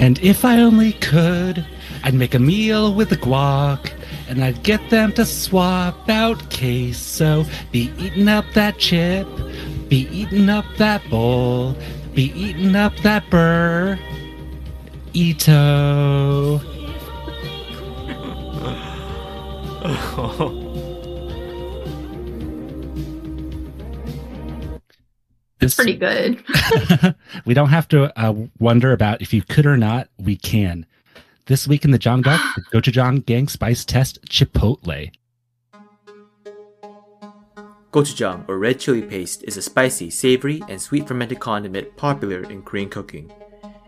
And if I only could, I'd make a meal with the guac, and I'd get them to swap out queso. Be eating up that chip, be eating up that bowl, be eating up that burr. Ito. It's pretty good. we don't have to uh, wonder about if you could or not. We can. This week in the jangdok, the Gochujang Gang Spice Test Chipotle. Gochujang, or red chili paste, is a spicy, savory, and sweet fermented condiment popular in Korean cooking.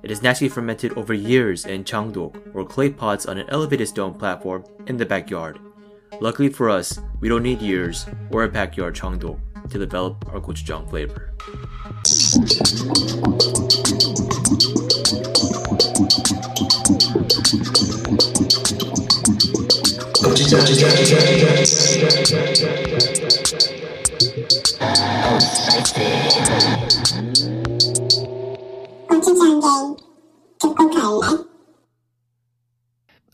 It is naturally fermented over years in jangdok, or clay pots on an elevated stone platform in the backyard. Luckily for us, we don't need years or a backyard jangdok to develop our gochujang flavor.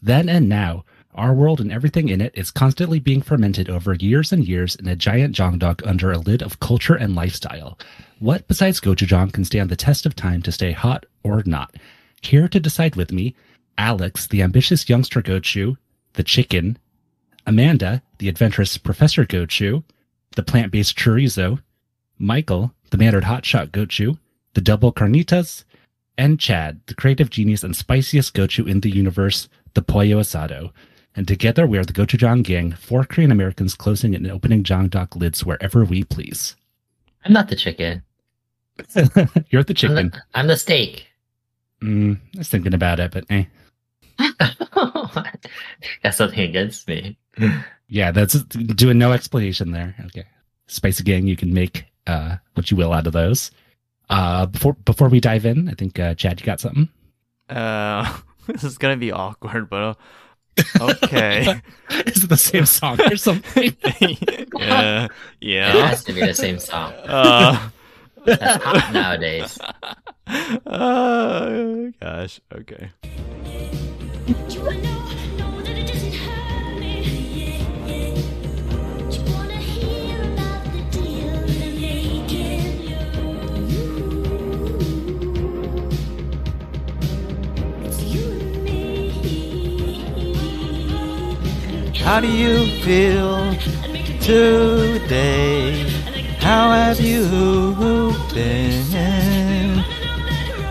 Then and now, our world and everything in it is constantly being fermented over years and years in a giant jangdok under a lid of culture and lifestyle. What besides gochujang can stand the test of time to stay hot or not? Here to decide with me, Alex, the ambitious youngster gochu, the chicken, Amanda, the adventurous Professor Gochu, the plant-based chorizo, Michael, the mannered hotshot gochu, the double carnitas, and Chad, the creative genius and spiciest gochu in the universe, the pollo asado. And together we are the Gochujang Gang, four Korean Americans closing and opening jangdok lids wherever we please. I'm not the chicken. You're the I'm chicken. the, I'm the steak. Mm, I was thinking about it, but eh. Got something against me. Yeah, that's doing no explanation there. Okay. Spicy Gang, you can make uh, what you will out of those. Uh, before before we dive in, I think uh, Chad, you got something. Uh, this is gonna be awkward, but uh, okay. Is it the same song or something? yeah, Yeah. It has to be the same song. Uh, That's hot nowadays. uh, gosh. Okay. How do you feel today? How have you been?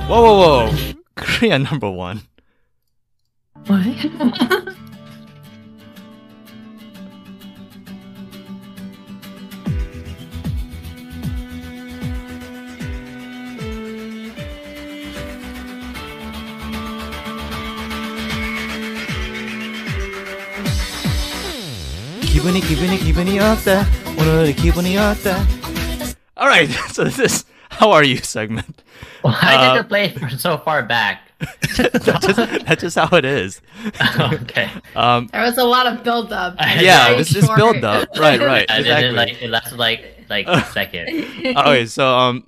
Whoa, whoa, whoa! Korea number one. What? it, keeping it, keeping it up there. On it up there. All right, so this is how are you segment. Well, I uh, didn't play so far back. that's, just, that's just how it is. okay. Um, there was a lot of build up. Yeah, it's just build up. Right, right. Exactly. It, like, it lasted like like a second. okay, so um,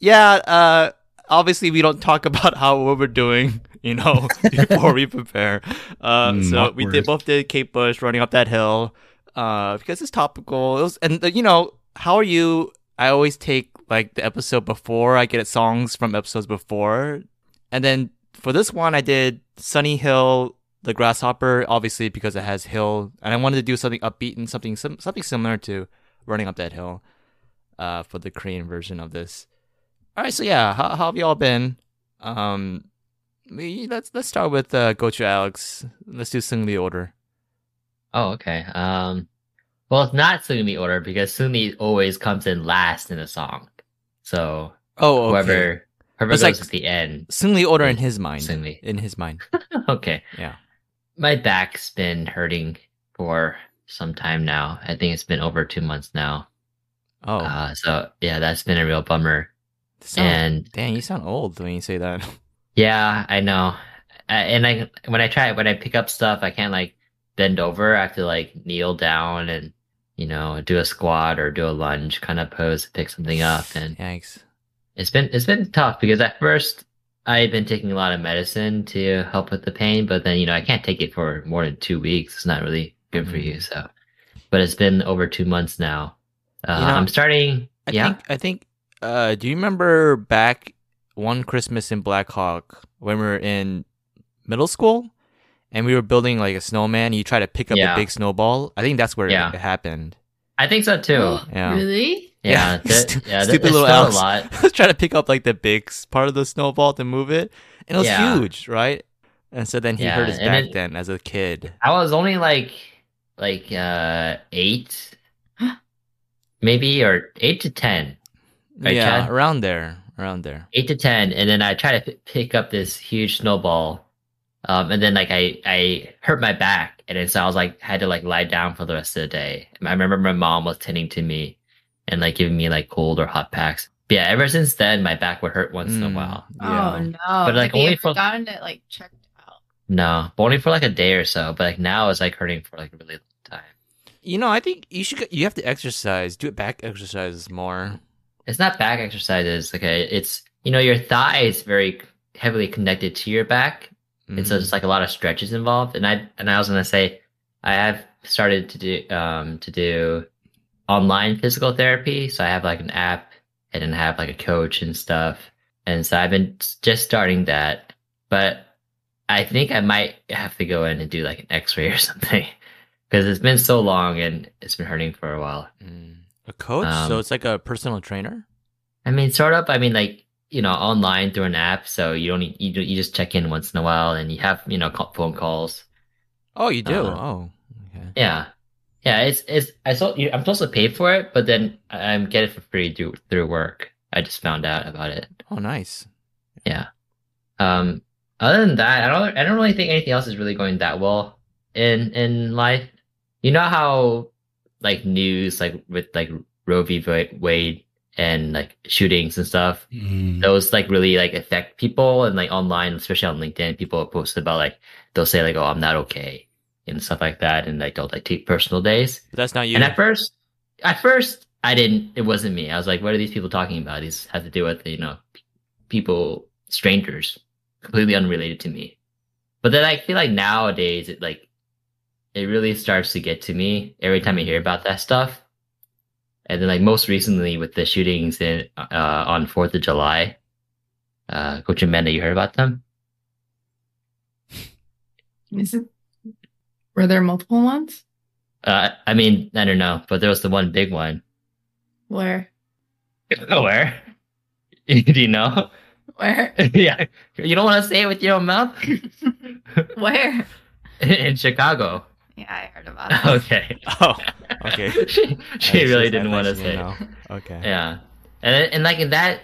yeah. Uh, obviously we don't talk about how what we're doing, you know, before we prepare. Uh, mm, so we did both did Kate Bush running up that hill uh, because it's topical. It was, and you know, how are you? I always take like the episode before I get songs from episodes before, and then for this one I did Sunny Hill, the Grasshopper, obviously because it has hill, and I wanted to do something upbeat and something sim- something similar to running up that hill, uh, for the Korean version of this. All right, so yeah, how, how have y'all been? Um, let's let's start with uh, Gochu Alex. Let's do Sungli order. Oh, okay. Um, well, it's not Sumi order because Sumi always comes in last in a song. So Oh, whoever whoever It's goes like- at the end, Sungli order in his mind. Sungli. In his mind. okay. Yeah. My back's been hurting for some time now. I think it's been over two months now. Oh, Uh, so yeah, that's been a real bummer. sound, and damn, you sound old when you say that. yeah, I know. I, and I when I try when I pick up stuff, I can't like bend over. I have to like kneel down and you know do a squat or do a lunge kind of pose to pick something up. And Yikes. It's been it's been tough because at first I've been taking a lot of medicine to help with the pain, but then you know I can't take it for more than two weeks. It's not really good for you. So, but it's been over two months now. Uh, You know, I'm starting. I yeah, think I think uh do you remember back one Christmas in Black Hawk when we were in middle school and we were building like a snowman, you try to pick up Yeah. a big snowball? I think that's where Yeah. it happened. I think so too. Yeah. Really? Yeah, Yeah, th- stu- yeah, th- stupid little still Alex. a lot. I was trying to pick up like the big part of the snowball to move it. And it was Yeah. huge, right? And so then he Yeah, hurt his back it- then as a kid. I was only like like uh eight, maybe or eight to ten, Right, yeah, Chad? around there. Around there. eight to ten, and then I tried to p- pick up this huge snowball, um, and then like I I hurt my back, and then so I was like had to like lie down for the rest of the day. I remember my mom was tending to me, and like giving me like cold or hot packs. But yeah, ever since then my back would hurt once in a Mm, while. yeah. Oh no! But, like, Have you only for- gotten it like checked out. No, but only for like a day or so. But like now it's like hurting for like a really long time. You know, I think you should. You have to exercise. Do it back exercises more. It's not back exercises. Okay, it's you know your thigh is very heavily connected to your back, and so it's like a lot of stretches involved. And I and I was gonna say I have started to do um to do online physical therapy. So I have like an app and then have like a coach and stuff. And so I've been just starting that, but I think I might have to go in and do like an X-ray or something because it's been so long and it's been hurting for a while. Mm. a coach. Um, so it's like a personal trainer. I mean, sort of. I mean, like you know, online through an app, so you don't need- you you just check in once in a while, and you have you know phone calls. Oh, you do. uh, oh, okay. Yeah, yeah. It's it's I saw you, I'm supposed to pay for it, but then I- I'm get it for free through through work. I just found out about it. Oh, nice. Yeah. Um. Other than that, I don't I don't really think anything else is really going that well in in life. You know how like news like with like Roe v. Wade and like shootings and stuff Mm. those like really like affect people and like online, especially on LinkedIn, people have posted about like they'll say like, "Oh, I'm not okay," and stuff like that, and like they'll like take personal days. But that's not you. And at first, at first, I didn't. It wasn't me. I was like, "What are these people talking about?" These have to do with you know people, strangers, completely unrelated to me. But then I feel like nowadays it like it really starts to get to me every time I hear about that stuff. And then like most recently with the shootings in uh, on Fourth of July, uh, Coach Amanda, you heard about them? Is it? Were there multiple ones? Uh, I mean, I don't know, but there was the one big one. Where? Where? Do you know? Where? yeah, you don't want to say it with your own mouth. Where? in Chicago. Yeah, I heard about it. Okay. Oh, okay. she she I really didn't I want to see say. now. Okay. Yeah, and and like in that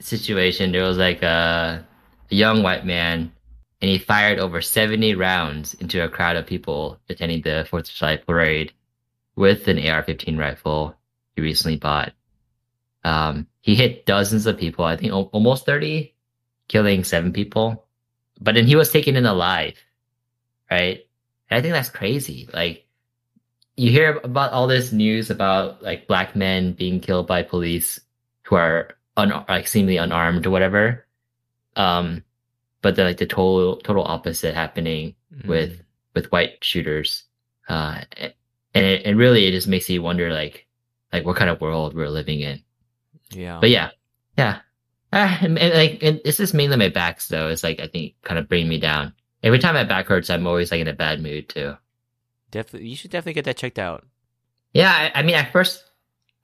situation, there was like a, a young white man, and he fired over seventy rounds into a crowd of people attending the Fourth of July parade with an AR-15 rifle he recently bought. Um, he hit dozens of people. I think al- almost thirty, killing seven people. But then he was taken in alive, right? And I think that's crazy. Like you hear about all this news about like black men being killed by police who are un- like seemingly unarmed or whatever. Um, but the like the total total opposite happening Mm. with with white shooters. Uh, and it, and really it just makes you wonder like like what kind of world we're living in. Yeah. But yeah, yeah. Ah, and, and, like and this is mainly my backs though. It's like I think kind of bringing me down. Every time my back hurts, I'm always like in a bad mood too. definitely, you should definitely get that checked out. Yeah, I, I mean, at first,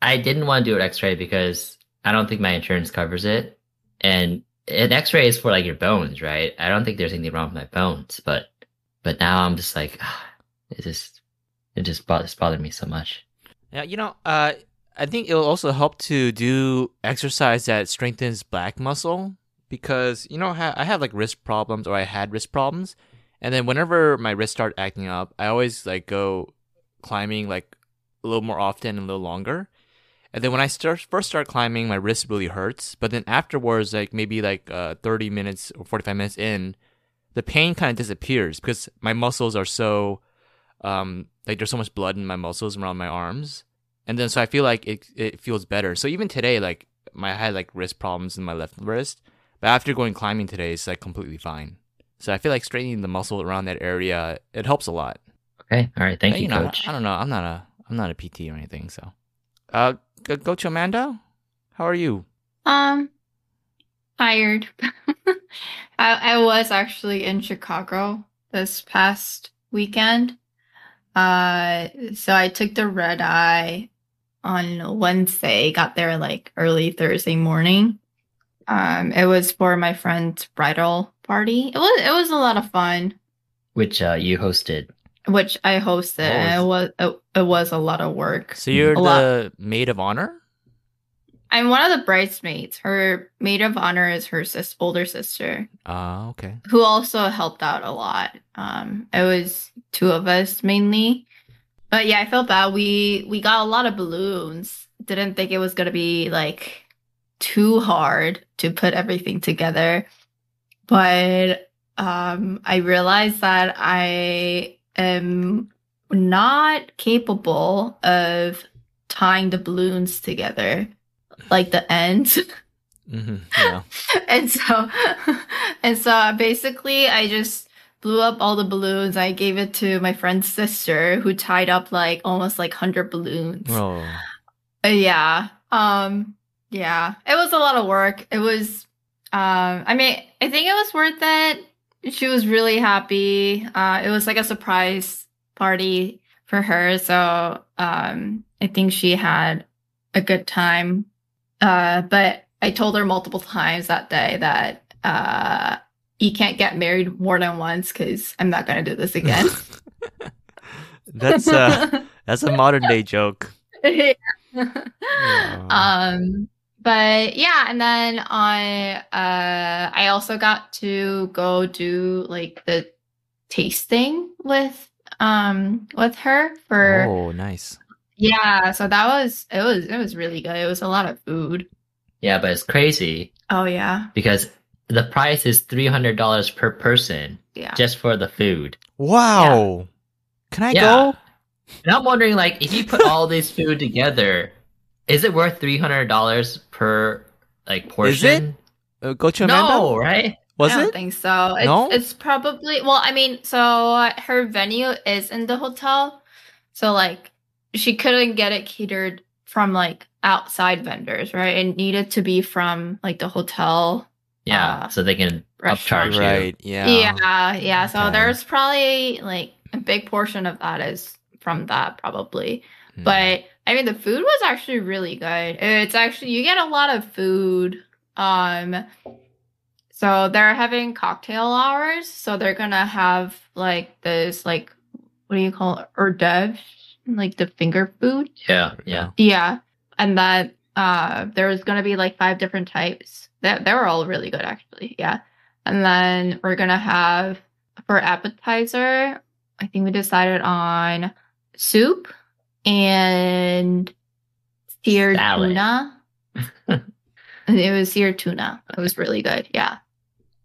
I didn't want to do an X-ray because I don't think my insurance covers it, and an X-ray is for like your bones, right? I don't think there's anything wrong with my bones, but but now I'm just like, ah, it just it just bothers bothered me so much. Yeah, you know, uh, I think it'll also help to do exercise that strengthens back muscle because you know I have like wrist problems or I had wrist problems, and then whenever my wrists start acting up, I always like go climbing like a little more often and a little longer. And then when I start first start climbing, my wrist really hurts. But then afterwards, like maybe like uh, thirty minutes or forty five minutes in, the pain kind of disappears because my muscles are so um like there's so much blood in my muscles around my arms and then so i feel like it it feels better so even today like my I had like wrist problems in my left wrist. But after going climbing today, it's like completely fine. So I feel like straightening the muscle around that area it helps a lot. Okay. All right. Thank But, you, know, coach. I don't know. I'm not a I'm not a PT or anything. So, uh, go, go to Amanda. How are you? Um, tired. I I was actually in Chicago this past weekend. Uh, so I took the red eye on Wednesday. Got there like early Thursday morning. Um, it was for my friend's bridal party. It was it was a lot of fun, Which uh, you hosted. which I hosted, Oh, and it was it, it was a lot of work. So you're A lot. the maid of honor. I'm one of the bridesmaids. Her maid of honor is her sis- older sister. Ah, okay. who also helped out a lot. Um, it was two of us mainly, but yeah, I felt bad. We we got a lot of balloons. Didn't think it was gonna be like too hard to put everything together, but um, I realized that I am not capable of tying the balloons together, like the ends. hmm Yeah. and so and so basically i just blew up all the balloons i gave it to my friend's sister who tied up like almost like 100 balloons oh. Uh, yeah um yeah it was a lot of work. It was um i mean i think it was worth it. She was really happy. Uh it was like a surprise party for her. So um i think she had a good time. Uh but i told her multiple times that day that uh you can't get married more than once because i'm not gonna do this again. That's uh that's a modern day joke. um but yeah and then i uh i also got to go do like the tasting with um with her for Oh, nice. yeah so that was it was it was really good it was a lot of food Yeah, but it's crazy oh yeah because the price is three hundred dollars per person yeah just for the food. Wow. Can I Yeah. go? And I'm wondering, like, if you put all this food together, is it worth three hundred dollars per like portion? Uh, Gochu Amanda. No, right? Was I don't it? think so. It's, No? it's probably well. I mean, so uh, her venue is in the hotel, so like she couldn't get it catered from like outside vendors, right? It needed to be from like the hotel. Yeah, Uh, so they can restaurant. upcharge you. Right. Yeah. Yeah, yeah. So Okay. there's probably like a big portion of that is from that, probably. Hmm. But I mean, the food was actually really good. It's actually you get a lot of food. Um, so they're having cocktail hours. So they're gonna have like this, like what do you call it, hors d'oeuvres, like the finger food. Yeah, yeah. Yeah, and that uh, there's gonna be like five different types. They they were all really good actually. Yeah, and then we're gonna have for appetizer. I think we decided on soup and seared Salad. tuna. it was seared tuna. It was really good. Yeah.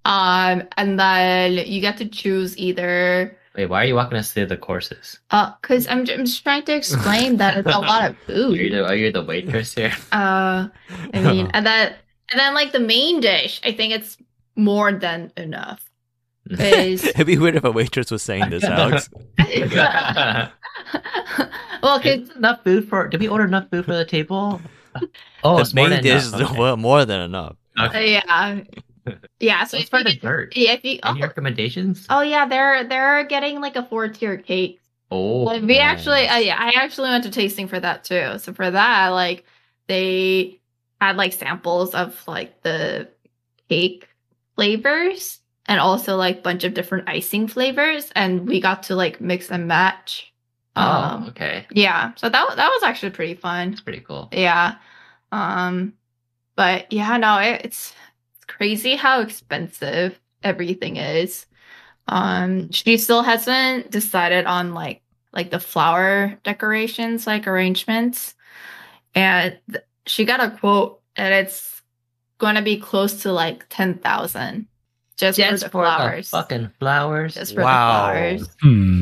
Um, and then you get to choose either Wait, why are you walking us through the courses? uh, cause I'm, I'm just trying to explain that it's a lot of Are food. you the, are you the waitress here? Uh, I mean, and then and then like the main dish, I think it's more than enough. Is It'd be weird if a waitress was saying this, Alex. Well, cause Is enough food for? Did we order enough food for the table? Oh, the it's more main than dish enough. is Okay. well, more than enough. Okay. yeah, yeah. So What's if for you get- dessert? yeah, if you Any oh, recommendations? oh yeah, they're they're getting like a four tier cake. Oh, Like, we actually, uh, yeah, I actually went to tasting for that too. So for that, like, they had like samples of like the cake flavors and also like bunch of different icing flavors, and we got to like mix and match. Oh, Um, okay. yeah, so that that was actually pretty fun. That's pretty cool. Yeah, um, but yeah, no, it, it's it's crazy how expensive everything is. Um, she still hasn't decided on like like the flower decorations, like arrangements, and th- she got a quote, and it's going to be close to like ten thousand just, Just for the for flowers. the fucking flowers. just for Wow. the flowers. Hmm.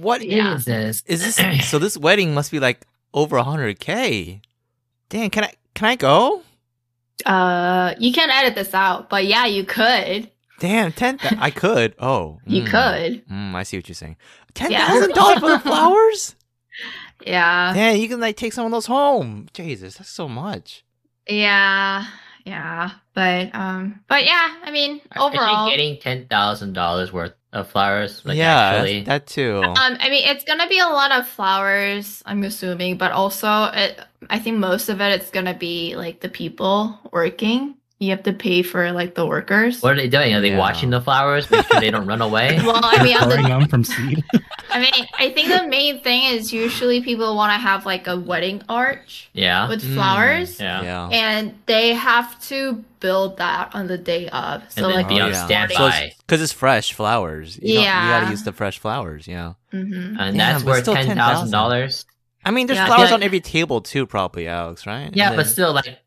What Yeah. is this? is this? so this wedding must be like over hundred k. Damn, can I can I go? Uh, you can edit this out, but yeah, you could. Damn, ten. th- I could. Oh, You mm. could. Mm, I see what you're saying. Ten thousand yeah. dollars for the flowers? Yeah. Yeah, you can like take some of those home. Jesus, that's so much. Yeah. Yeah. But um but yeah, I mean, overall Is she getting ten thousand dollars worth of flowers? Like yeah, actually, that too. um I mean, it's going to be a lot of flowers, I'm assuming, but also it I think most of it it's going to be like the people working. You have to pay for like the workers. what are they doing? Are they Yeah. watching the flowers? Make sure they don't run away. Well, I mean, on the Growing them from seed. I mean, I think the main thing is usually people want to have like a wedding arch Yeah, with Mm. flowers, yeah. yeah. and they have to build that on the day of. So And like be Oh, on yeah. standby. So it's because it's fresh flowers. You don't- you gotta use the fresh flowers. Yeah. Mhm. and that's but worth ten thousand dollars. I mean, there's Yeah, flowers but- on every table too, probably, Alex. Right? Yeah, And but still, like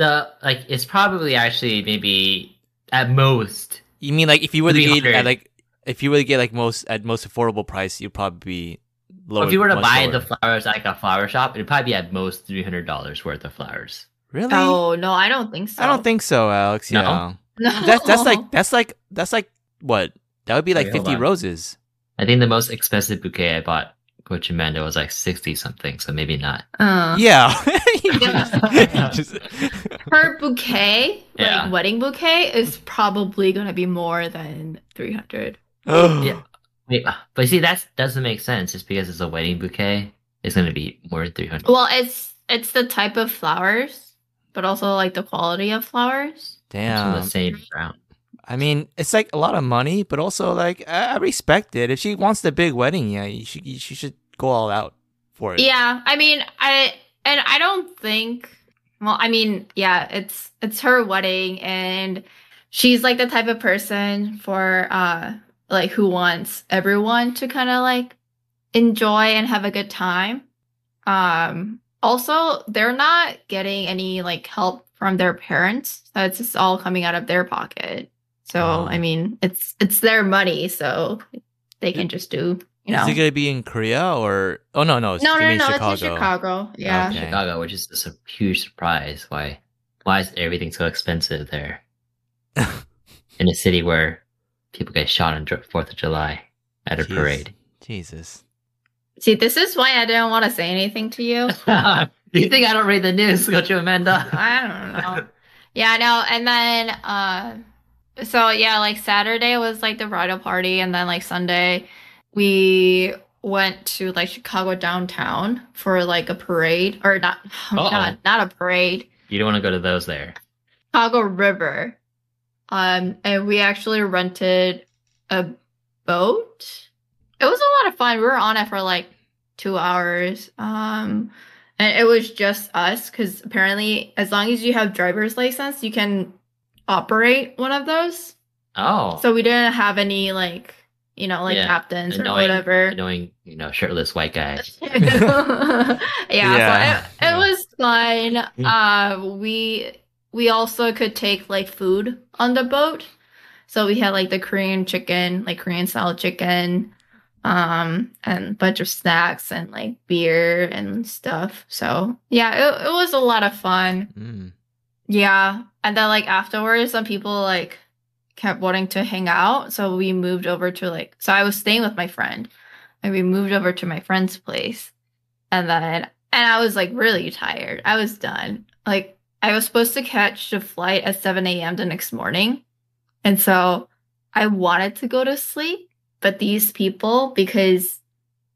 the like it's probably actually maybe at most. you mean like if you were to get at like if you were to get like most at most affordable price, you'd probably be lower. if you were to buy lower. the flowers at like a flower shop, it'd probably be at most three hundred dollars worth of flowers. really? Oh no, I don't think so. I don't think so, Alex. No? Yeah. no. That's that's like that's like that's like what? That would be like Wait, fifty roses. I think the most expensive bouquet I bought Coach Amanda was like sixty something, so maybe not. Uh, Yeah. Yeah. Just- her bouquet, Yeah. like wedding bouquet, is probably gonna be more than three hundred. Yeah. Wait, uh, but see, that doesn't make sense. Just because it's a wedding bouquet, it's going to be more than three hundred. Well, it's it's the type of flowers, but also like the quality of flowers. from Damn. the same round. I mean, it's like a lot of money, but also like I, respect it. If she wants the big wedding, yeah, you, she should go all out for it. Yeah, I mean, I and I don't think. Well, I mean, yeah, it's it's her wedding, and she's like the type of person for uh like who wants everyone to kind of like enjoy and have a good time. Um, also, they're not getting any like help from their parents, so just all coming out of their pocket. So Oh. I mean, it's it's their money, so they can just do you know. Is it gonna be in Korea or? Oh no, no, it's, no, you no, no, Chicago. it's in Chicago. Yeah. Okay. Chicago, which is just a huge surprise. Why? Why is everything so expensive there? In a city where people get shot on Ju- Fourth of July at a Jeez. parade. Jesus. See, this is why I didn't want to say anything to you. you think I don't read the news, Coach Amanda? I don't know. Yeah, no, and then uh so yeah, like Saturday was like the bridal party and then like Sunday we went to like Chicago downtown for like a parade or not Uh-oh. not not a parade. You don't want to go to those there. Chicago River. Um and we actually rented a boat. It was a lot of fun. We were on it for like 2 hours. Um and it was just us cuz apparently as long as you have driver's license, you can operate one of those. Oh, So we didn't have any like, you know, like Yeah, captains or whatever. annoying, you know, shirtless white guys. yeah, Yeah. So it, it was fun. Uh, we we also could take like food on the boat, so we had like the Korean chicken, like Korean style chicken, um, and a bunch of snacks and like beer and stuff. So yeah, it, it was a lot of fun. Mm. Yeah, and then like afterwards, some people like kept wanting to hang out, so we moved over to like. So I was staying with my friend, and we moved over to my friend's place, and then and I was like really tired. I was done. Like I was supposed to catch the flight at seven a.m. the next morning, and so I wanted to go to sleep, but these people because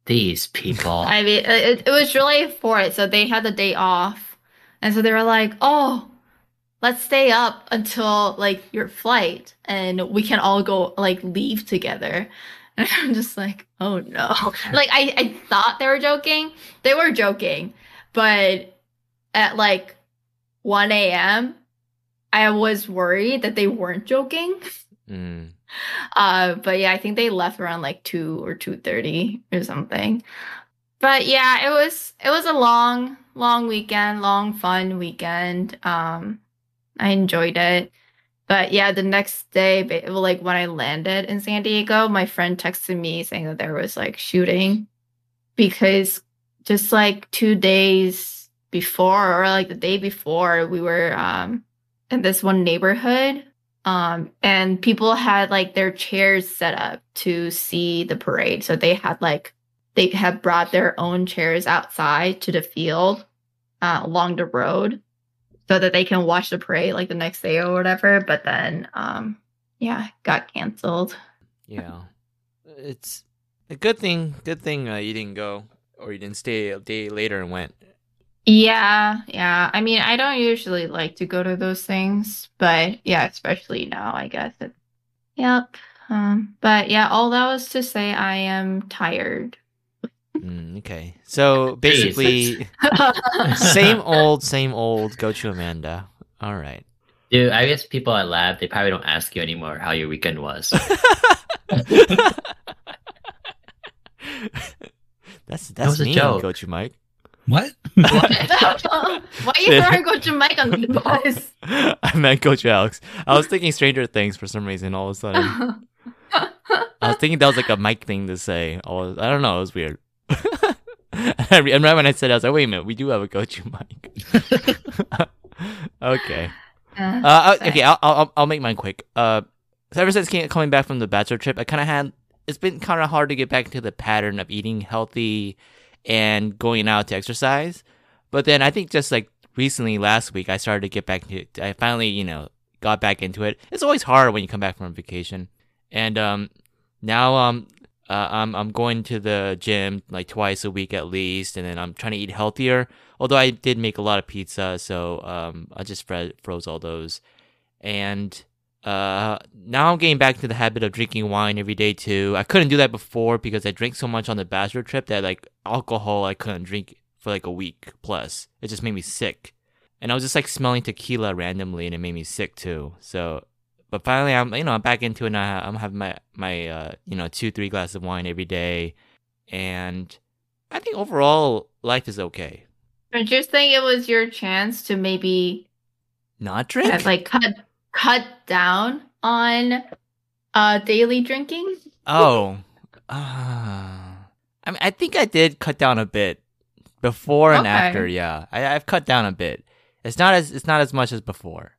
These people. I mean, it, it was really for it. So they had the day off. And so they were like, oh, let's stay up until like your flight and we can all go like leave together. And I'm just like, oh no. Like, I, I thought they were joking. They were joking. But at like 1 a.m., I was worried that they weren't joking. Mm. Uh, but yeah, I think they left around like two or two thirty or something. But yeah, it was it was a long, long weekend, long fun weekend. Um, I enjoyed it. But yeah, the next day, like when I landed in San Diego, my friend texted me saying that there was like shooting because just like two days before or like the day before, we were um in this one neighborhood. Um, and people had like their chairs set up to see the parade. So they had like they had brought their own chairs outside to the field uh, along the road so that they can watch the parade like the next day or whatever. But then, um, yeah, got canceled. Yeah, it's a good thing. Good thing uh, you didn't go or you didn't stay a day later and went. Yeah, yeah. I mean, I don't usually like to go to those things, but yeah, especially now, I guess. It, yep. Um, but yeah, all that was to say I am tired. Mm, okay, so basically, same old, same old. Gochu Amanda. All right. Dude, I guess people at lab they probably don't ask you anymore how your weekend was. that's that's was a mean, joke. Gochu Mike. What? Why are you throwing Coach Mike on the bus? I meant Coach Alex. I was thinking Stranger Things for some reason. All of a sudden, I was thinking that was like a Mike thing to say. I was, I don't know. It was weird. and right when I said, I was like, "Wait a minute, we do have a Coach Mike." okay. Uh, uh, okay, I'll, I'll I'll make mine quick. Uh, so ever since coming back from the bachelor trip, I kind of had it's been kind of hard to get back into the pattern of eating healthy and going out to exercise. But then I think just like recently, last week, I started to get back into. I finally, you know, got back into it. It's always hard when you come back from vacation, and um, now um, uh, I'm I'm going to the gym like twice a week at least, and then I'm trying to eat healthier. Although I did make a lot of pizza, so um, I just fro- froze all those, and uh, now I'm getting back to the habit of drinking wine every day too. I couldn't do that before because I drank so much on the bachelor trip that like alcohol I couldn't drink for like a week plus. It just made me sick, and I was just like smelling tequila randomly, and it made me sick too. So but finally I'm you know I'm back into it now. I'm having my my uh, you know two three glasses of wine every day, and I think overall life is okay. Don't you think it was your chance to maybe Not drink. uh, like cut cut down on uh daily drinking? oh, uh, I mean I think I did cut down a bit before and Okay. after. Yeah, I, I've cut down a bit. It's not as it's not as much as before.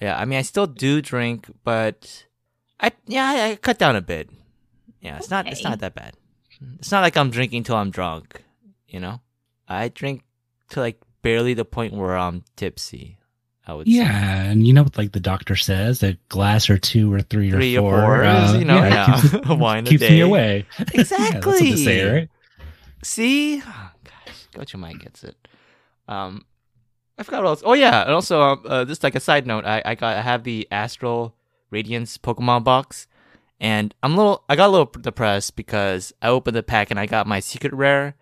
Yeah, I mean I still do drink, but I yeah I, I cut down a bit. Yeah, it's not it's not that bad. It's not like I'm drinking till I'm drunk. You know, I drink to like barely the point where I'm tipsy. I would say. Yeah, and you know what like the doctor says, a glass or two or three, Three or or four, four is, uh, you know, it yeah, keeps, it- wine a keeps me day. away. Yeah, that's what Exactly. they say, right? See, oh, gosh, Gochu Mike gets it. Um, I forgot what else. Oh yeah, and also um, uh, just like a side note, I I got I have the Astral Radiance Pokemon box, and I'm a little I got a little depressed because I opened the pack and I got my secret rare,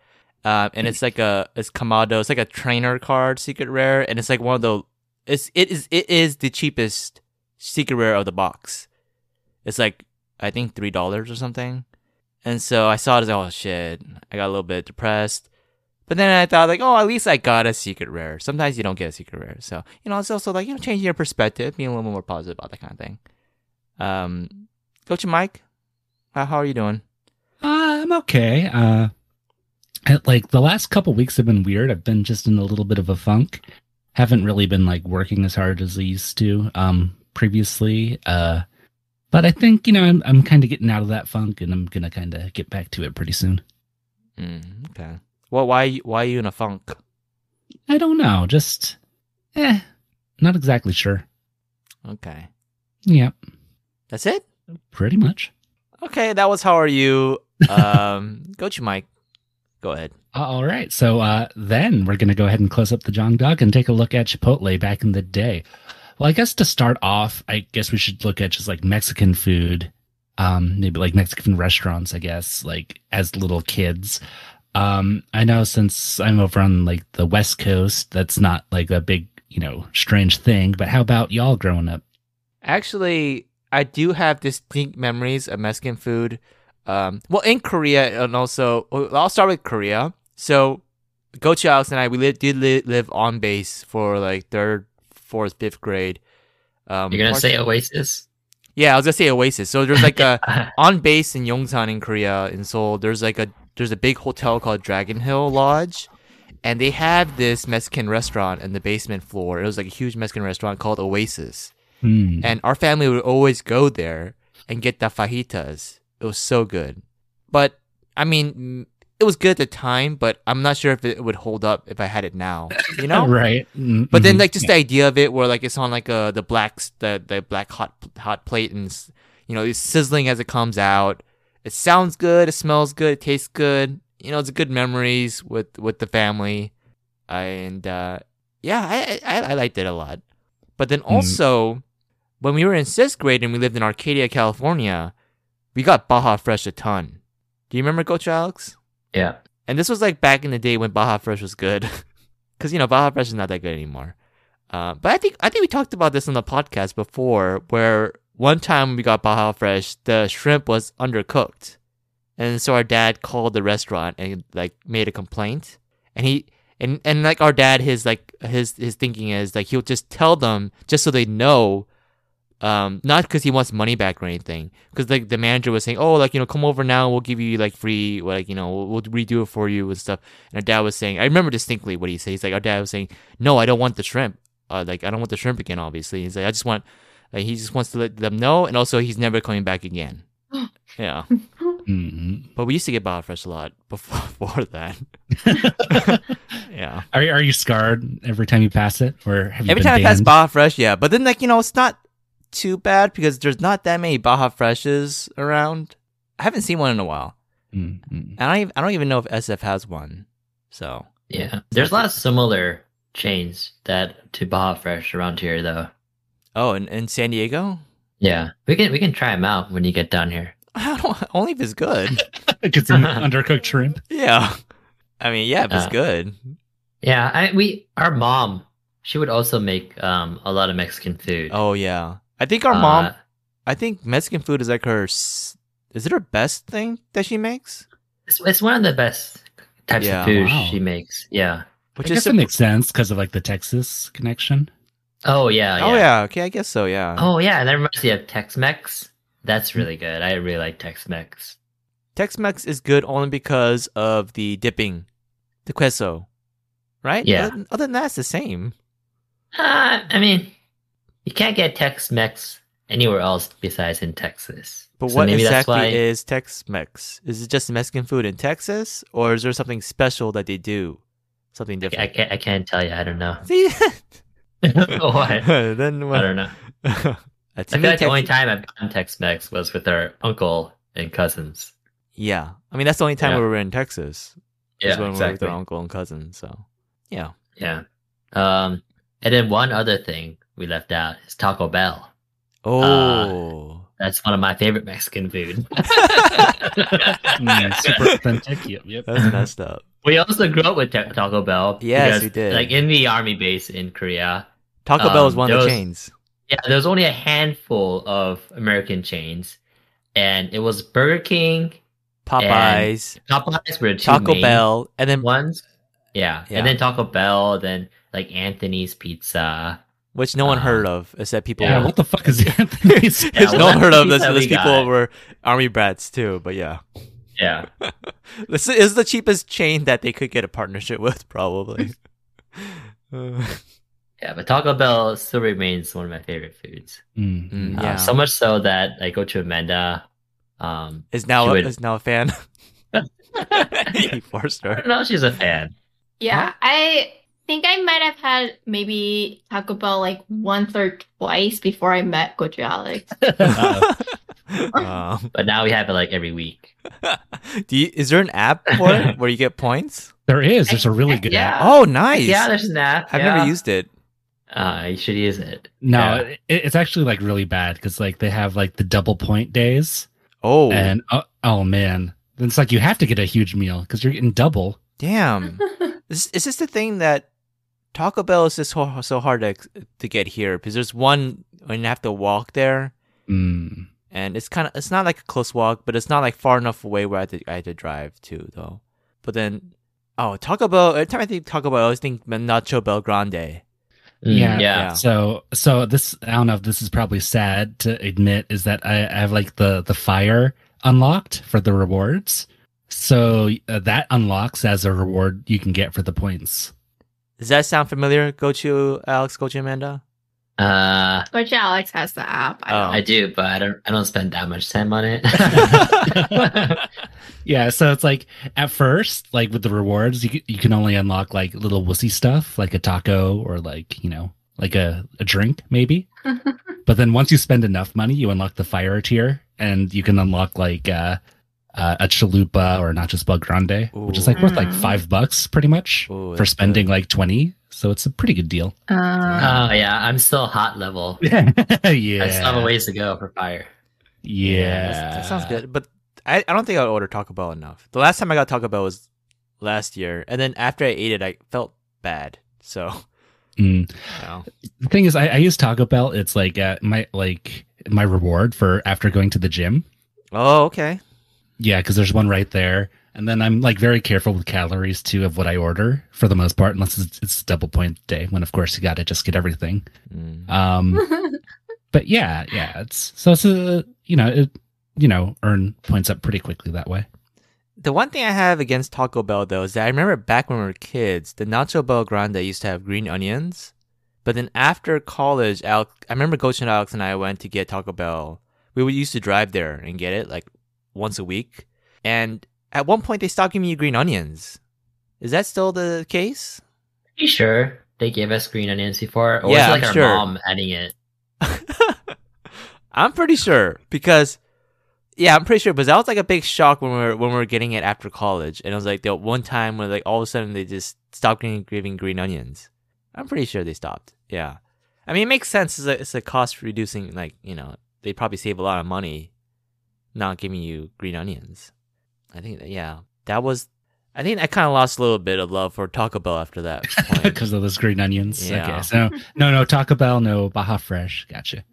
uh, and it's like a it's Kamado, it's like a trainer card secret rare, and it's like one of the it's it is it is the cheapest secret rare of the box. It's like I think three dollars or something. And so I saw it as oh shit. I got a little bit depressed. But then I thought like, oh, at least I got a secret rare. Sometimes you don't get a secret rare. So, you know, it's also like, you know, changing your perspective, being a little more positive about that kind of thing. Um Coach Mike, how, how are you doing? Uh, I'm okay. Uh, like the last couple weeks have been weird. I've been just in a little bit of a funk. Haven't really been like working as hard as I used to um previously. Uh, but I think you know I'm I'm kind of getting out of that funk, and I'm gonna kind of get back to it pretty soon. Mm, okay. Well, why why are you in a funk? I don't know, just eh, not exactly sure. Okay. Yep, That's it? pretty much. Okay, that was how are you? Um to Mike. Go ahead. Uh, All right. So uh, then we're going to go ahead and close up the jangdok and take a look at Chipotle back in the day. Well, I guess to start off, I guess we should look at just like Mexican food, um, maybe like Mexican restaurants, I guess, like as little kids. Um, I know since I'm over on like the West Coast, that's not like a big, you know, strange thing. But how about y'all growing up? Actually, I do have distinct memories of Mexican food. Um, well, in Korea, and also, I'll start with Korea. So, Gochu Alex and I, we li- did li- live on base for like third, fourth, fifth grade. Um, You're gonna part- say Oasis? Yeah, I was gonna say Oasis. So there's like a on base in Yongsan in Korea in Seoul. There's like a there's a big hotel called Dragon Hill Lodge, and they have this Mexican restaurant in the basement floor. It was like a huge Mexican restaurant called Oasis, Hmm. and our family would always go there and get the fajitas. It was so good, but I mean, mm, it was good at the time, but I'm not sure if it would hold up if I had it now. You know, right. Mm, But then like just the idea of it, where like it's on like uh the black the the black hot hot plate and you know it's sizzling as it comes out. It sounds good. It smells good. It tastes good. You know, it's good memories with with the family, and uh, yeah, I, I I liked it a lot. But then also, when we were in sixth grade and we lived in Arcadia, California, we got Baja Fresh a ton. Do you remember Coach Alex? Yeah. And this was like back in the day when Baja Fresh was good, because you know Baja Fresh is not that good anymore. Uh, but I think I think we talked about this on the podcast before, where one time we got Baja Fresh, the shrimp was undercooked, and so our dad called the restaurant and like made a complaint, and he and and like our dad, his like his his thinking is like he'll just tell them just so they know um not because he wants money back or anything because like the manager was saying oh like you know come over now we'll give you like free like you know we'll, we'll redo it for you and stuff. And our dad was saying i remember distinctly what he said. He's like our dad was saying no i don't want the shrimp. Uh like i don't want the shrimp again obviously. He's like i just want like he just wants to let them know and also he's never coming back again yeah Mhm. but we used to get Baja Fresh a lot before, before that yeah Are are you scarred every time you pass it, or have Every been time I pass banned? Baja Fresh, yeah. But then, like, you know, it's not too bad because there's not that many Baja Freshes around. I haven't seen one in a while. Mm, mm. I don't even, I don't even know if SF has one. So, Yeah. There's a lot of similar chains that to Baja Fresh around here though. Oh, and in San Diego? Yeah. We can we can try them out when you get down here. I don't, only if it's good. Get some undercooked shrimp. yeah. I mean, yeah, if it's Uh, good. Yeah, I we our mom, she would also make um a lot of Mexican food. Oh, yeah. I think our Uh, mom, I think Mexican food is like her, is it her best thing that she makes? It's, it's one of the best types Yeah. of food Wow. she makes. Yeah. Which I is guess it makes sense because of like the Texas connection. Oh yeah. Oh, yeah. Okay, I guess so, yeah. Oh yeah, and that reminds me of Tex-Mex. That's really good. I really like Tex-Mex. Tex Mex is good only because of the dipping, the queso, right? Yeah. Other, other than that, it's the same. Uh, I mean, you can't get Tex-Mex anywhere else besides in Texas. But So what exactly why- is Tex Mex? Is it just Mexican food in Texas, or is there something special that they do? Something I, I different. can't. I can't tell you. I don't know. See, what? then I what? don't know. Uh, I feel like the only Tex- time I've gotten Tex-Mex was with our uncle and cousins. yeah, I mean that's the only time Yeah. we were in Texas. is Yeah, when we were with exactly. our uncle and cousin. So yeah. Yeah. Um, and then one other thing we left out is Taco Bell. Oh, That's one of my favorite Mexican food. Mm, super authentic. Yep, yep. that's messed up. we also grew up with Taco Bell. Yes, because, we did. Like in the army base in Korea. Taco Bell is Um, one of the those- chains. Yeah, there was only a handful of American chains, and it was Burger King, Popeyes, Popeyes were two Taco main Bell, and then ones. Yeah. Yeah. and then Taco Bell, then like Anthony's Pizza. which no one Uh, heard of, except people. Yeah, Yeah. what the fuck is Anthony's? Yeah, no one heard of There's people got. were army brats too, but yeah, Yeah, this is the cheapest chain that they could get a partnership with, probably. Uh, yeah, but Taco Bell still remains one of my favorite foods. Mm, Mm, Uh, yeah, so much so that I Gochu Amanda. Um, is now a, would- is now a fan. he forced I her. don't she's a fan. Yeah, I think I might have had maybe Taco Bell like once or twice before I met Coach Alex. Um, But now we have it like every week. do you, is there an app for it where you get points? There is. There's a really good Yeah. app. Oh, nice. Yeah, there's an app. I've yeah. never used it. Uh, you should use it. No, Yeah. it, it's actually like really bad because like they have like the double point days, Oh, and oh, oh man, then it's like you have to get a huge meal because you're getting double. damn. Is, is this the thing that Taco Bell is just so, so hard to, to get here? Because there's one when you have to walk there, Mm. and it's kind of it's not like a close walk, but it's not like far enough away where I had to, I had to drive to though. But then, oh, Taco Bell. Every time I think Taco Bell, I always think Nacho BellGrande. Mm, Yeah. yeah. Yeah. So so this I don't know if this is probably sad to admit is that I, I have like the the fire unlocked for the rewards. So uh, that unlocks as a reward you can get for the points. Does that sound familiar? Gochu Alex, Gochu Amanda. Uh, Which Alex has the app. I Oh. don't. I do, but I don't. I don't spend that much time on it. yeah, so it's like at first, like with the rewards, you you can only unlock like little wussy stuff, like a taco or like you know, like a, a drink maybe. but then once you spend enough money, you unlock the fire tier, and you can unlock like uh, uh, a chalupa or nachos BellGrande, which is like worth like five bucks pretty much Ooh, for spending good. like twenty. So it's a pretty good deal. Uh, oh yeah, I'm still hot level. yeah, I still have a ways to go for fire. Yeah, that's- that sounds good. But I, I don't think I would order Taco Bell enough. The last time I got Taco Bell was last year, and then after I ate it, I felt bad. So, Mm. you know. The thing is, I, I use Taco Bell. It's like uh, my like my reward for after going to the gym. oh, okay. Yeah, because there's one right there, and then I'm like very careful with calories too of what I order for the most part, unless it's, it's double point day. When of course you got to just get everything. Mm. Um, but yeah, yeah, it's so it's a you know it you know earn points up pretty quickly that way. The one thing I have against Taco Bell though is that I remember back when we were kids, the Nacho BellGrande used to have green onions. But then after college, Alex, I remember Coach and Alex and I went to get Taco Bell. We would used to drive there and get it like once a week. And at one point, they stopped giving you green onions. Is that still the case? You sure they gave us green onions before, or Yeah, was it like I'm our sure. mom adding it? I'm pretty sure because, yeah, I'm pretty sure. But that was like a big shock when we were when we were getting it after college, and it was like the one time when like all of a sudden they just stopped giving, giving green onions. I'm pretty sure they stopped. Yeah, I mean it makes sense. It's a, it's a cost reducing. Like you know they probably save a lot of money, not giving you green onions. I think that, yeah, that was. I think I kind of lost a little bit of love for Taco Bell after that because of those green onions. Yeah. Okay, so no, no Taco Bell, no Baja Fresh. Gotcha.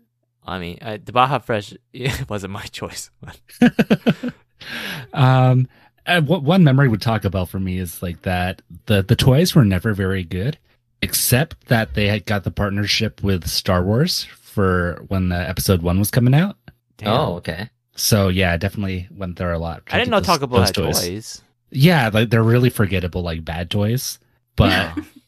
I mean, I, the Baja Fresh it wasn't my choice. um, uh, what one memory would talk about for me is like that the the toys were never very good, except that they had got the partnership with Star Wars for when the episode one was coming out. Damn. Oh, okay. So yeah, definitely went there a lot. I didn't know Those- Taco Bell those had toys. Yeah, like they're really forgettable, like bad toys. But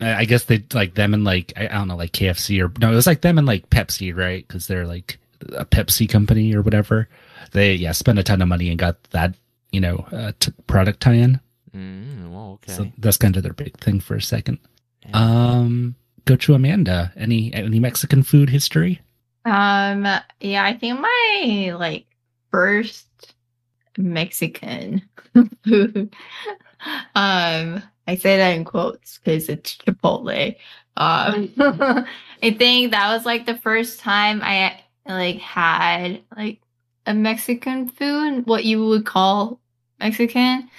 I I guess they like them and like I, I don't know, like KFC or no, it was like them and like Pepsi, right? Because they're like a Pepsi company or whatever. They yeah spent a ton of money and got that you know uh, t- product tie-in. Mm, well, okay. So that's kind of their big thing for a second. Yeah. Um, Gochu Amanda. Any any Mexican food history? Um, yeah, I think my like first Mexican food. Um, I say that in quotes because it's Chipotle. Um, I think that was like the first time I like had like a Mexican food, what you would call Mexican.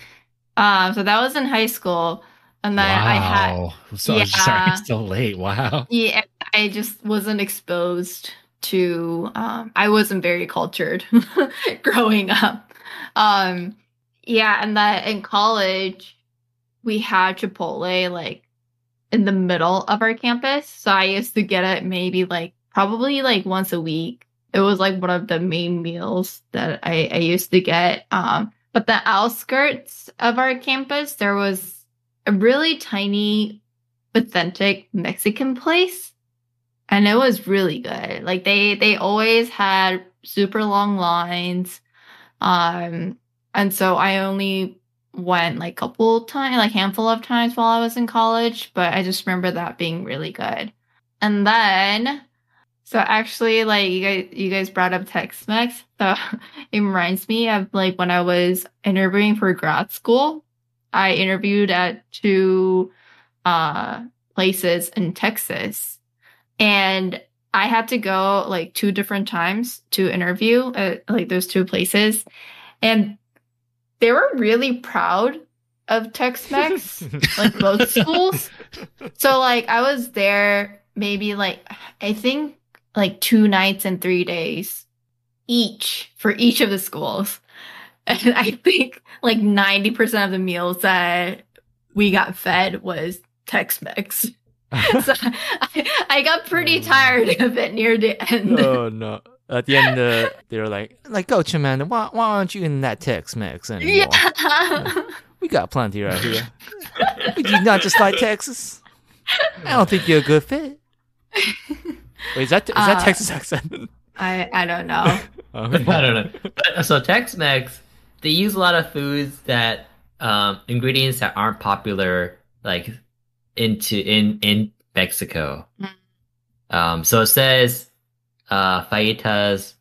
Um, so that was in high school, and then I had wow. So Yeah. sorry, it's so late. Wow. yeah, I just wasn't exposed to um I wasn't very cultured growing up. Um yeah, and that in college we had Chipotle like in the middle of our campus. So I used to get it maybe like probably like once a week. It was like one of the main meals that I, I used to get. Um but the outskirts of our campus there was a really tiny authentic Mexican place. And it was really good. Like they they always had super long lines. Um and so I only went like a couple times, like handful of times while I was in college, but I just remember that being really good. And then so actually like you guys you guys brought up Tex-Mex. So it reminds me of like when I was interviewing for grad school. I interviewed at two uh places in Texas and I had to go like two different times to interview at like those two places and they were really proud of Tex-Mex like both schools so like I was there maybe like I think like two nights and 3 days each for each of the schools and I think like 90% of the meals that we got fed was Tex-Mex. so I, I got pretty oh. tired of it near the end. oh no. At the end, uh, they were like, like, Gochu Amanda, why, why aren't you in that Tex-Mex anymore? Yeah. We got plenty right here. We do you not just like Texas? I don't think you're a good fit. Wait, is that is that Uh, Texas accent? I I don't know. I don't know. But, so Tex-Mex, they use a lot of foods that um, ingredients that aren't popular, like into in in Mexico. Mm. Um, so it says uh, fajitas,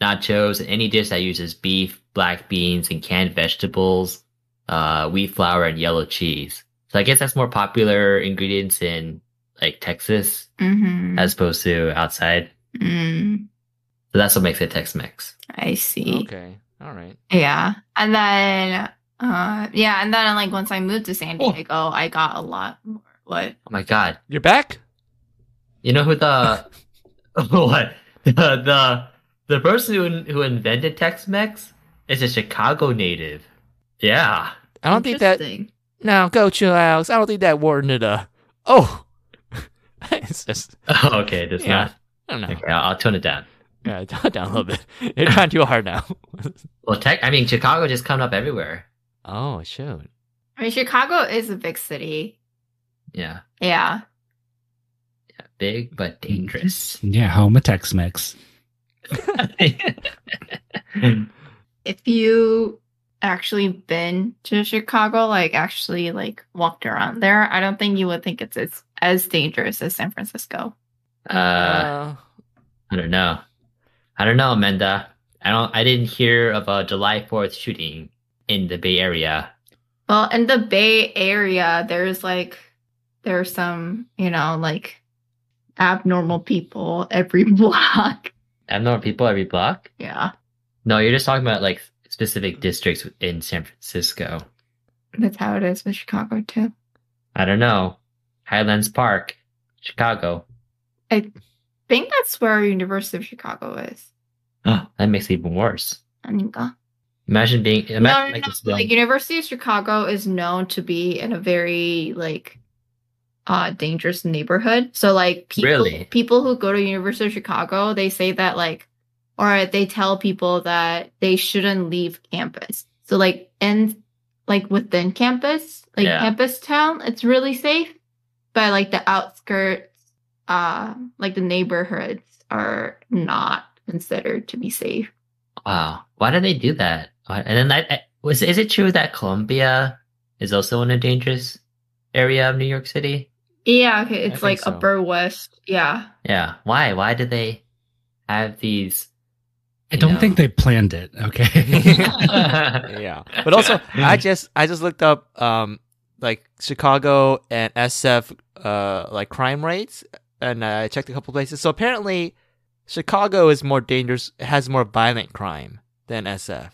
nachos, and any dish that uses beef, black beans, and canned vegetables, uh, wheat flour, and yellow cheese. So I guess that's more popular ingredients in like Texas hmm as opposed to outside. Mm, So that's what makes it Tex-Mex. I see. Okay, all right. Yeah, and then uh, yeah, and then like once I moved to San Oh. Diego, I got a lot more. What? Oh my god. You're back. You know who the what the the the person who who invented Tex-Mex is a Chicago native. Yeah. I don't think that. Interesting. Now go chill, Alex. I don't think that warranted a. Oh, it's just. Oh, okay, it does Yeah. not. I don't know. Okay, I'll, I'll tone it down. Yeah, tone it down a little bit. You're trying too hard now. Well, tech. I mean, Chicago just coming up everywhere. oh, shoot. I mean, Chicago is a big city. Yeah, Yeah. Yeah big but dangerous. Yeah, home of Tex-Mex. If you actually been to Chicago, like actually like walked around there, I don't think you would think it's as, as dangerous as San Francisco. uh, Uh, I don't know. I don't know, Amanda. I don't. I didn't hear of a July Fourth shooting in the Bay Area. Well, in the Bay Area, there's like there's some, you know, like abnormal people every block. Abnormal people every block? Yeah. No, you're just talking about like specific districts in San Francisco. That's how it is with Chicago too. I don't know. Highlands Park, Chicago. I think that's where University of Chicago is. Oh, that makes it even worse. Aninka. Imagine being imagine no, no, like, no. like University of Chicago is known to be in a very like uh dangerous neighborhood. So like people Really? people who go to University of Chicago, they say that like or they tell people that they shouldn't leave campus. So like in like within campus, like Yeah. campus town, it's really safe. But like the outskirts, uh like the neighborhoods are not considered to be safe. Wow, why do they do that? And then I, I was is it true that Columbia is also in a dangerous area of New York City? Yeah, okay. It's think like so. upper west. Yeah. Yeah. Why? Why do they have these? I don't know. think they planned it. Okay. yeah. But also, I just I just looked up um like Chicago and SF uh like crime rates, and I checked a couple places. So apparently, Chicago is more dangerous, has more violent crime than SF,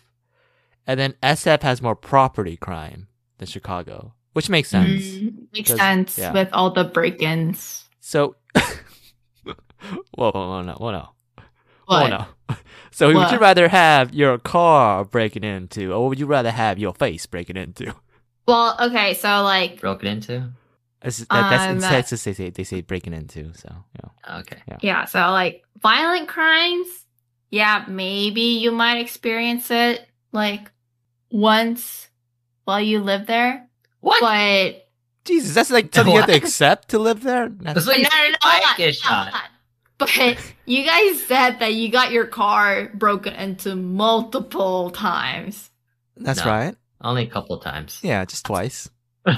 and then SF has more property crime than Chicago, which makes sense. Mm, makes 'Cause- sense yeah. with all the break-ins. So, whoa, whoa, no, whoa, no. What? Oh no. So would you rather have your car breaking into, or would you rather have your face breaking into? Well, okay, so like broken into? That's, that, that's in Um, Texas. They say they say breaking into. So yeah. Okay. yeah, so like violent crimes, yeah, maybe you might experience it like once while you live there. What? But Jesus, that's like something you have to accept to live there. That's- That's what no, no, no, I hold on, get hold on. But you guys said that you got your car broken into multiple times. that's No. right. Only a couple of times. Yeah, just twice.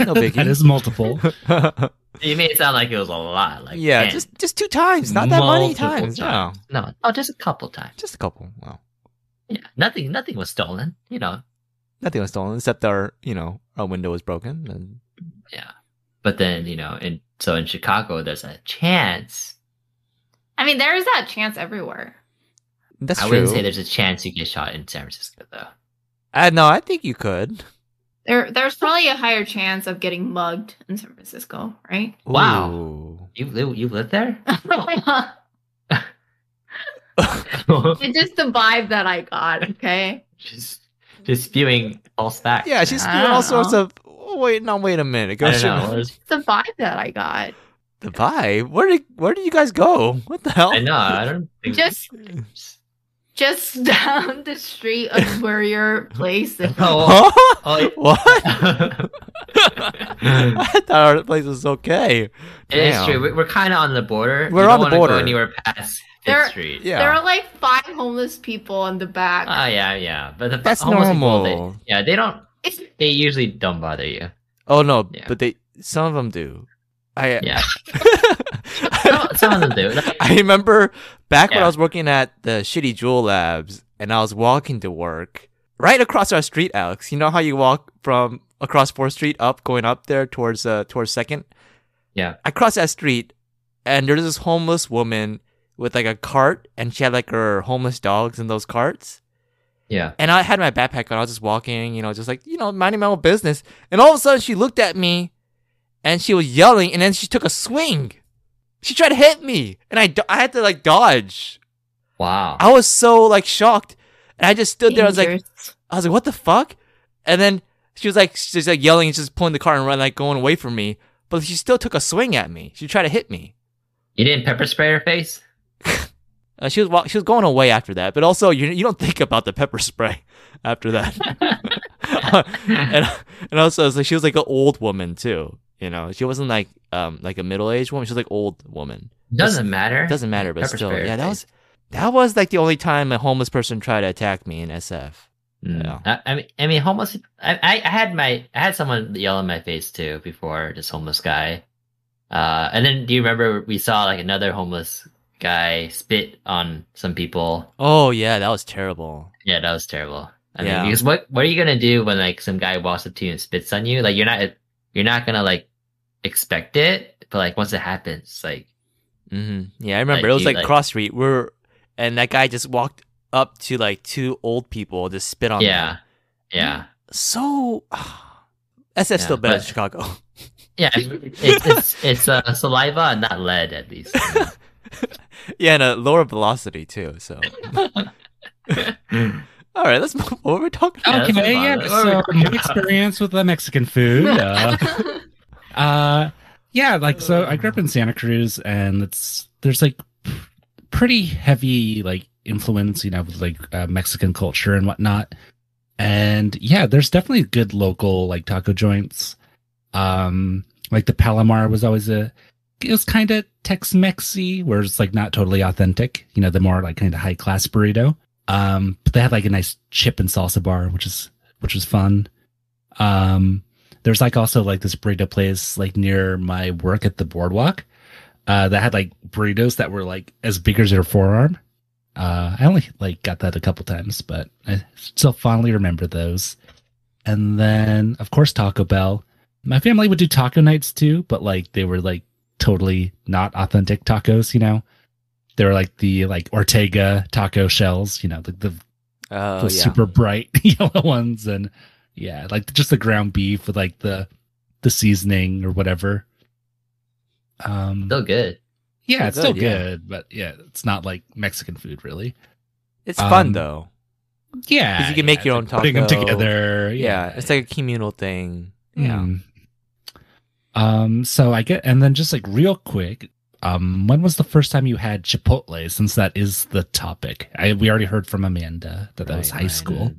No biggie. that is multiple. You made it sound like it was a lot. Like yeah, man, just just two times, not that many multiple times. No, No, oh, just a couple times. just a couple. Wow, Yeah, nothing. Nothing was stolen. You know. nothing was stolen except our, you know, our window was broken. And Yeah, but then you know, in so in Chicago, there's a chance. I mean, there is that chance everywhere. that's I true. wouldn't say there's a chance you get shot in San Francisco though. Uh, no, I think you could. There, there's probably a higher chance of getting mugged in San Francisco, right? Wow. You live. You live there? it's just the vibe that I got. Okay. just just spewing false facts. Yeah, she's I doing all don't sorts of. Oh, wait, no, wait a minute. Go I don't know. me. There's- It's the vibe that I got. The vibe? Where did where did you guys go? What the hell? I know. I don't think Just just down the street of where your place is. Oh, Huh? oh, What? I thought our place was okay. It is Damn. true. We- We're kind of on the border. We're You on don't the wanna border. Go anywhere past Fifth There- Street. Yeah. There are like five homeless people on the back. Oh yeah, yeah. But the That's homeless people, normal. they, yeah, they don't. it's They usually don't bother you. Oh no, Yeah. but they some of them do. I Yeah, some, some of them do. Like, I remember back when I was working at the Shitty Jewel Labs and I was walking to work right across our street, Alex. You know how you walk from across Fourth Street up, going up there towards uh towards Second. yeah. I crossed that street and there's this homeless woman with like a cart and she had like her homeless dogs in those carts. Yeah. And I had my backpack on. I was just walking, you know, just like, you know, minding my own business. And all of a sudden she looked at me and she was yelling and then she took a swing. She tried to hit me and I, do- I had to like dodge. Wow. I was so like shocked. And I just stood there. I was like. I was like, what the fuck? And then she was like, she's like yelling and just pulling the car and running, like going away from me. But she still took a swing at me. She tried to hit me. You didn't pepper spray her face? Uh, she was wa- she was going away after that, but also you you don't think about the pepper spray after that. and and also it's like she was like an old woman too. You know, she wasn't like um like a middle aged woman. She was like old woman. Doesn't matter. Doesn't matter, but Pepper still, yeah, that was that was like the only time a homeless person tried to attack me in SF. Mm. Yeah. I, I mean, I mean, homeless. I, I, I had my, I had someone yell in my face too before. This homeless guy. Uh, and then do you remember we saw like another homeless guy spit on some people? Oh yeah, that was terrible. Yeah, that was terrible. I Yeah. mean, because what, what are you gonna do when like some guy walks up to you and spits on you? Like you're not, you're not gonna like expect it, but like once it happens, like mm-hmm. Yeah, I remember Like, it was you, like, like- cross street. We're and that guy just walked up to like two old people, just spit on yeah, them. yeah, Yeah. So SF's Yeah, still better than Chicago. yeah. It's it's it's uh, saliva not lead at least. yeah, and a lower velocity too. So all right, let's move. What were we talking about? Yeah, Okay, fine. yeah. What we So talking my about? experience with the Mexican food. Uh, uh, yeah, like so I grew up in Santa Cruz, and it's there's like pretty heavy like influence, you know, with like uh, Mexican culture and whatnot. And yeah, there's definitely good local like taco joints. Um, like the Palomar was always a, was kind of Tex-Mexy, where it's like not totally authentic. You know, the more like kind of high class burrito. Um, but they had like a nice chip and salsa bar, which is which was fun. Um, there's like also like this burrito place like near my work at the boardwalk, uh, that had like burritos that were like as big as your forearm. Uh, I only like got that a couple times, but I still fondly remember those. And then of course Taco Bell. My family would do taco nights too, but like they were like totally not authentic tacos, you know. They were like the like Ortega taco shells, you know, the, the Oh the yeah. super bright yellow ones and yeah like just the ground beef with like the the seasoning or whatever um Still good. yeah still it's still good, yeah. but yeah it's not like mexican food really It's fun though. Yeah, because you can make yeah, your own like putting them taco. together Yeah, it's like a communal thing. Yeah. Mm. Um so i get and then just like real quick um when was the first time you had chipotle since that is the topic i we already heard from amanda that that was high right. school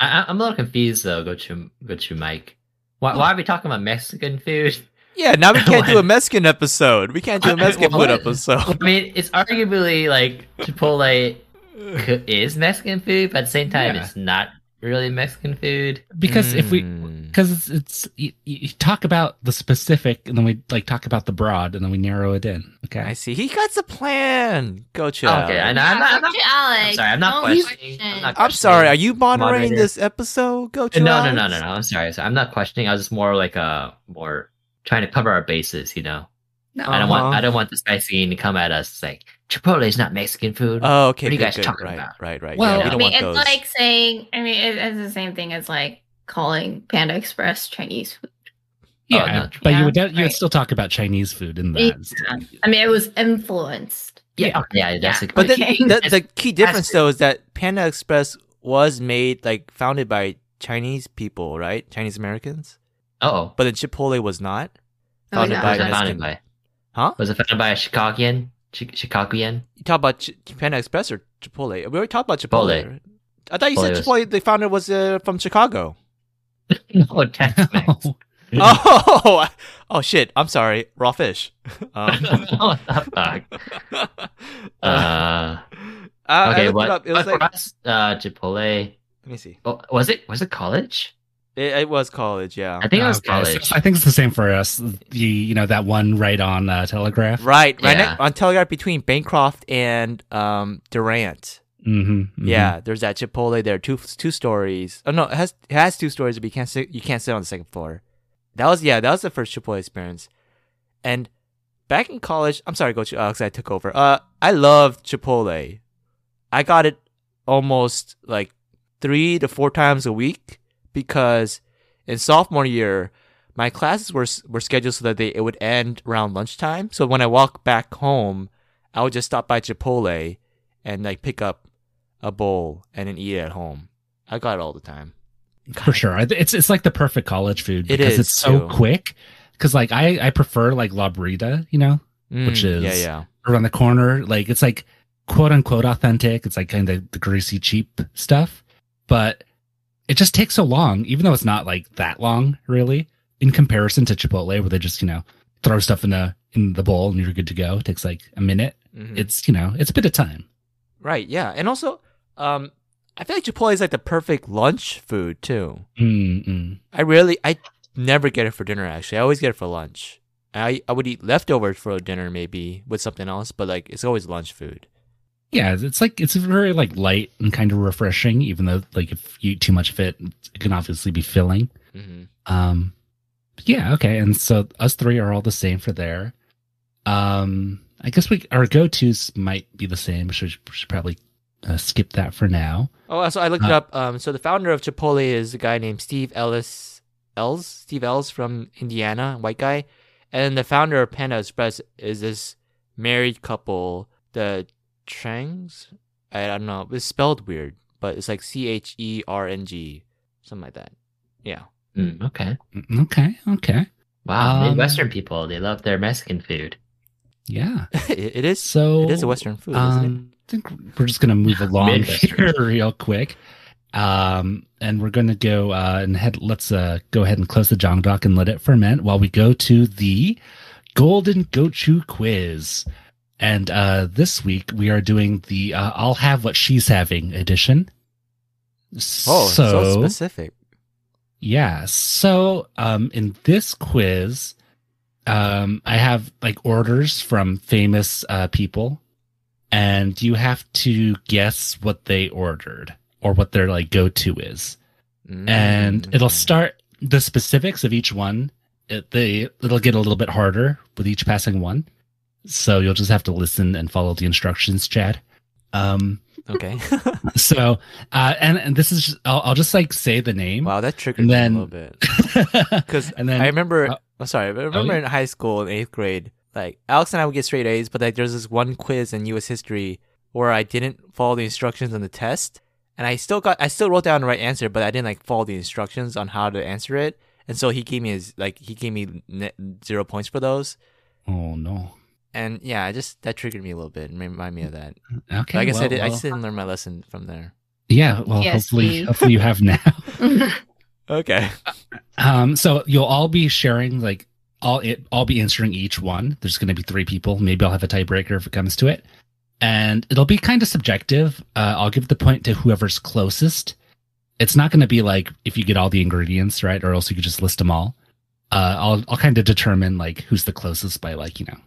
I, I- I'm a little confused though. Go to Gochu Mike. Why, why are we talking about Mexican food? Yeah, now we can't do a Mexican episode. We can't do a Mexican What? food episode. I mean, it's arguably like Chipotle is Mexican food, but at the same time, Yeah. it's not really Mexican food. because if we Mm. because it's, it's you, you talk about the specific and then we like talk about the broad and then we narrow it in okay I see. He got a plan. Go chill. Okay, I know. I'm not. I'm not Gochu Alex. I'm sorry, I'm not Don't questioning. I'm not I'm sorry. Are you moderating Moderator. this episode? Go No, chill. no, no, no, no. I'm sorry. So I'm not questioning. I was just more like a more trying to cover our bases. You know, no, I don't want. Uh-huh. I don't want this guy scene to come at us it's like Chipotle is not Mexican food. Oh, okay. What are you good, guys good. talking right, about? Right, right. Well, yeah, we I don't mean, want it's those. like saying. I mean, it, it's the same thing as like calling Panda Express Chinese food. yeah, Oh, no. but you Yeah, would you would right. still talk about Chinese food in Yeah. that. I mean, it was influenced. yeah, yeah, that's a But good. the, the, the key difference though is that Panda Express was made like founded by Chinese people, right? Chinese Americans. Oh, But then Chipotle was not. Oh, Founded yeah. by who's it Mexican. founded by? Huh? Was it founded by a Chicagoan? Chi- Chicagoan? You talk about Ch- Panda Express or Chipotle? We already talked about Chipotle. Chipotle. I thought you said Chipotle Chipotle. The founder was uh, from Chicago. no, Tex-Mex. oh, oh shit! I'm sorry. Raw fish. Um, what the fuck? Uh, I- I okay, looked it up. It was like for us, uh, Chipotle. let me see. Oh, was it? Was it college? It, it was college, yeah. I think it was Okay, so college. I think it's the same for us. The you know that one right on uh, Telegraph. Right, right Yeah. next, on Telegraph between Bancroft and um, Durant. Mm-hmm, Yeah, there's that Chipotle there. Two two stories. Oh no, it has it has two stories, but you can't sit you can't sit on the second floor. That was yeah, that was the first Chipotle experience. And back in college, I'm sorry, Gochu Alex, I took over. Uh, I loved Chipotle. I got it almost like three to four times a week because in sophomore year, my classes were were scheduled so that they it would end around lunchtime. So when I walk back home, I would just stop by Chipotle and like pick up a bowl and then eat it at home. I got it all the time. for sure. It's it's like the perfect college food because is, it's so too. quick. Because like I I prefer like La Burrita, you know, Which Mm, yeah, is- yeah. around the corner. Like it's like quote unquote authentic. It's like kind of the greasy cheap stuff, but it just takes so long, even though it's not like that long really in comparison to Chipotle, where they just you know throw stuff in the in the bowl and you're good to go. It takes like a minute. Mhm. It's you know it's a bit of time. right, yeah, and also, um, I feel like Chipotle is like the perfect lunch food too. Mm-mm. I rarely, I never get it for dinner. Actually, I always get it for lunch. I I would eat leftovers for dinner maybe with something else, but like it's always lunch food. Yeah, it's like it's very like light and kind of refreshing, even though like if you eat too much of it, it can obviously be filling. hmm Um, yeah, okay, and so us three are all the same for there. Um, I guess we our go tos might be the same. Should, we should probably uh, skip that for now. Oh, so I looked it Uh, up. Um, so the founder of Chipotle is a guy named Steve Ellis, Els, Steve Ells from Indiana, white guy, and the founder of Panda Express is this married couple, the Trangs. I don't know. It's spelled weird, but it's like C H E R N G, something like that. Yeah. Mm, okay. Mm, Okay, okay, Wow. Um, Midwestern people, they love their Mexican food. yeah. it, it is. So it is a Western food, isn't it? um, I think we're just gonna move along here real quick. Um, and we're gonna go uh, and head. Let's uh, go ahead and close the jangdok and let it ferment while we go to the Golden Gochu quiz. And uh, this week we are doing the uh, "I'll have what she's having" edition. Oh, so, specific. Yeah. So, um, in this quiz, um, I have like orders from famous uh, people, and you have to guess what they ordered or what their like go to is, and Mm. it'll start the specifics of each one. It, they it'll get a little bit harder with each passing one, so you'll just have to listen and follow the instructions, Chad. Um, Okay. so, uh, and and this is just, I'll, I'll just like say the name. wow, that triggered And me a little bit. Because and then I remember, uh, oh, sorry, I remember yeah. in high school in eighth grade, like Alex and I would get straight A's, but like there's this one quiz in U.S. history where I didn't follow the instructions on the test, and I still got, I still wrote down the right answer, but I didn't like follow the instructions on how to answer it, and so he gave me his like he gave me zero points for those, Oh no. And yeah, I just that triggered me a little bit and remind me of that. Okay. But I guess I well, did, I well, just didn't learn my lesson from there. Yeah. Well, Yes, hopefully, please. hopefully you have now. Okay. Um. So you'll all be sharing like all it. I'll be answering each one. There's going to be three people. Maybe I'll have a tiebreaker if it comes to it, and it'll be kind of subjective. Uh, I'll give the point to whoever's closest. It's not going to be like if you get all the ingredients right, or else you could just list them all. Uh, I'll I'll kind of determine like who's the closest by like you know,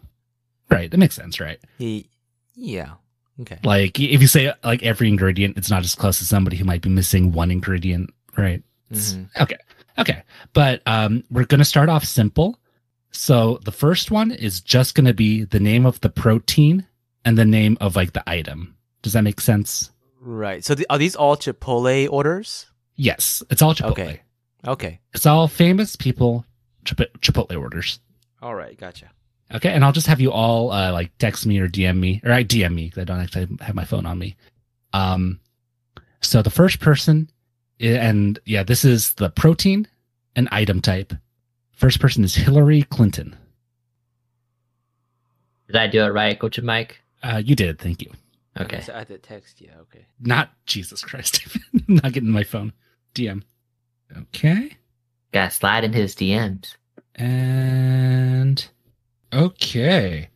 right? That makes sense, right? He, yeah. Okay. Like if you say like every ingredient, it's not as close as somebody who might be missing one ingredient, right? Mhm. Okay. Okay. But um we're going to start off simple. So the first one is just going to be the name of the protein and the name of like the item. Does that make sense? Right. So the, are these all Chipotle orders? Yes. It's all Chipotle. Okay. Okay. It's all famous people Chip- Chipotle orders. All right. Gotcha. Okay, and I'll just have you all uh, like text me or DM me, or I DM me because I don't actually have my phone on me. Um, so the first person, and yeah, this is the protein and item type. First person is Hillary Clinton. Did I do it right, Gochu Mike? Uh, you did. Thank you. Okay. So I had to text. you. Okay. Not Jesus Christ. I'm not getting my phone. DM. Okay. Gotta slide in his DMs. And okay.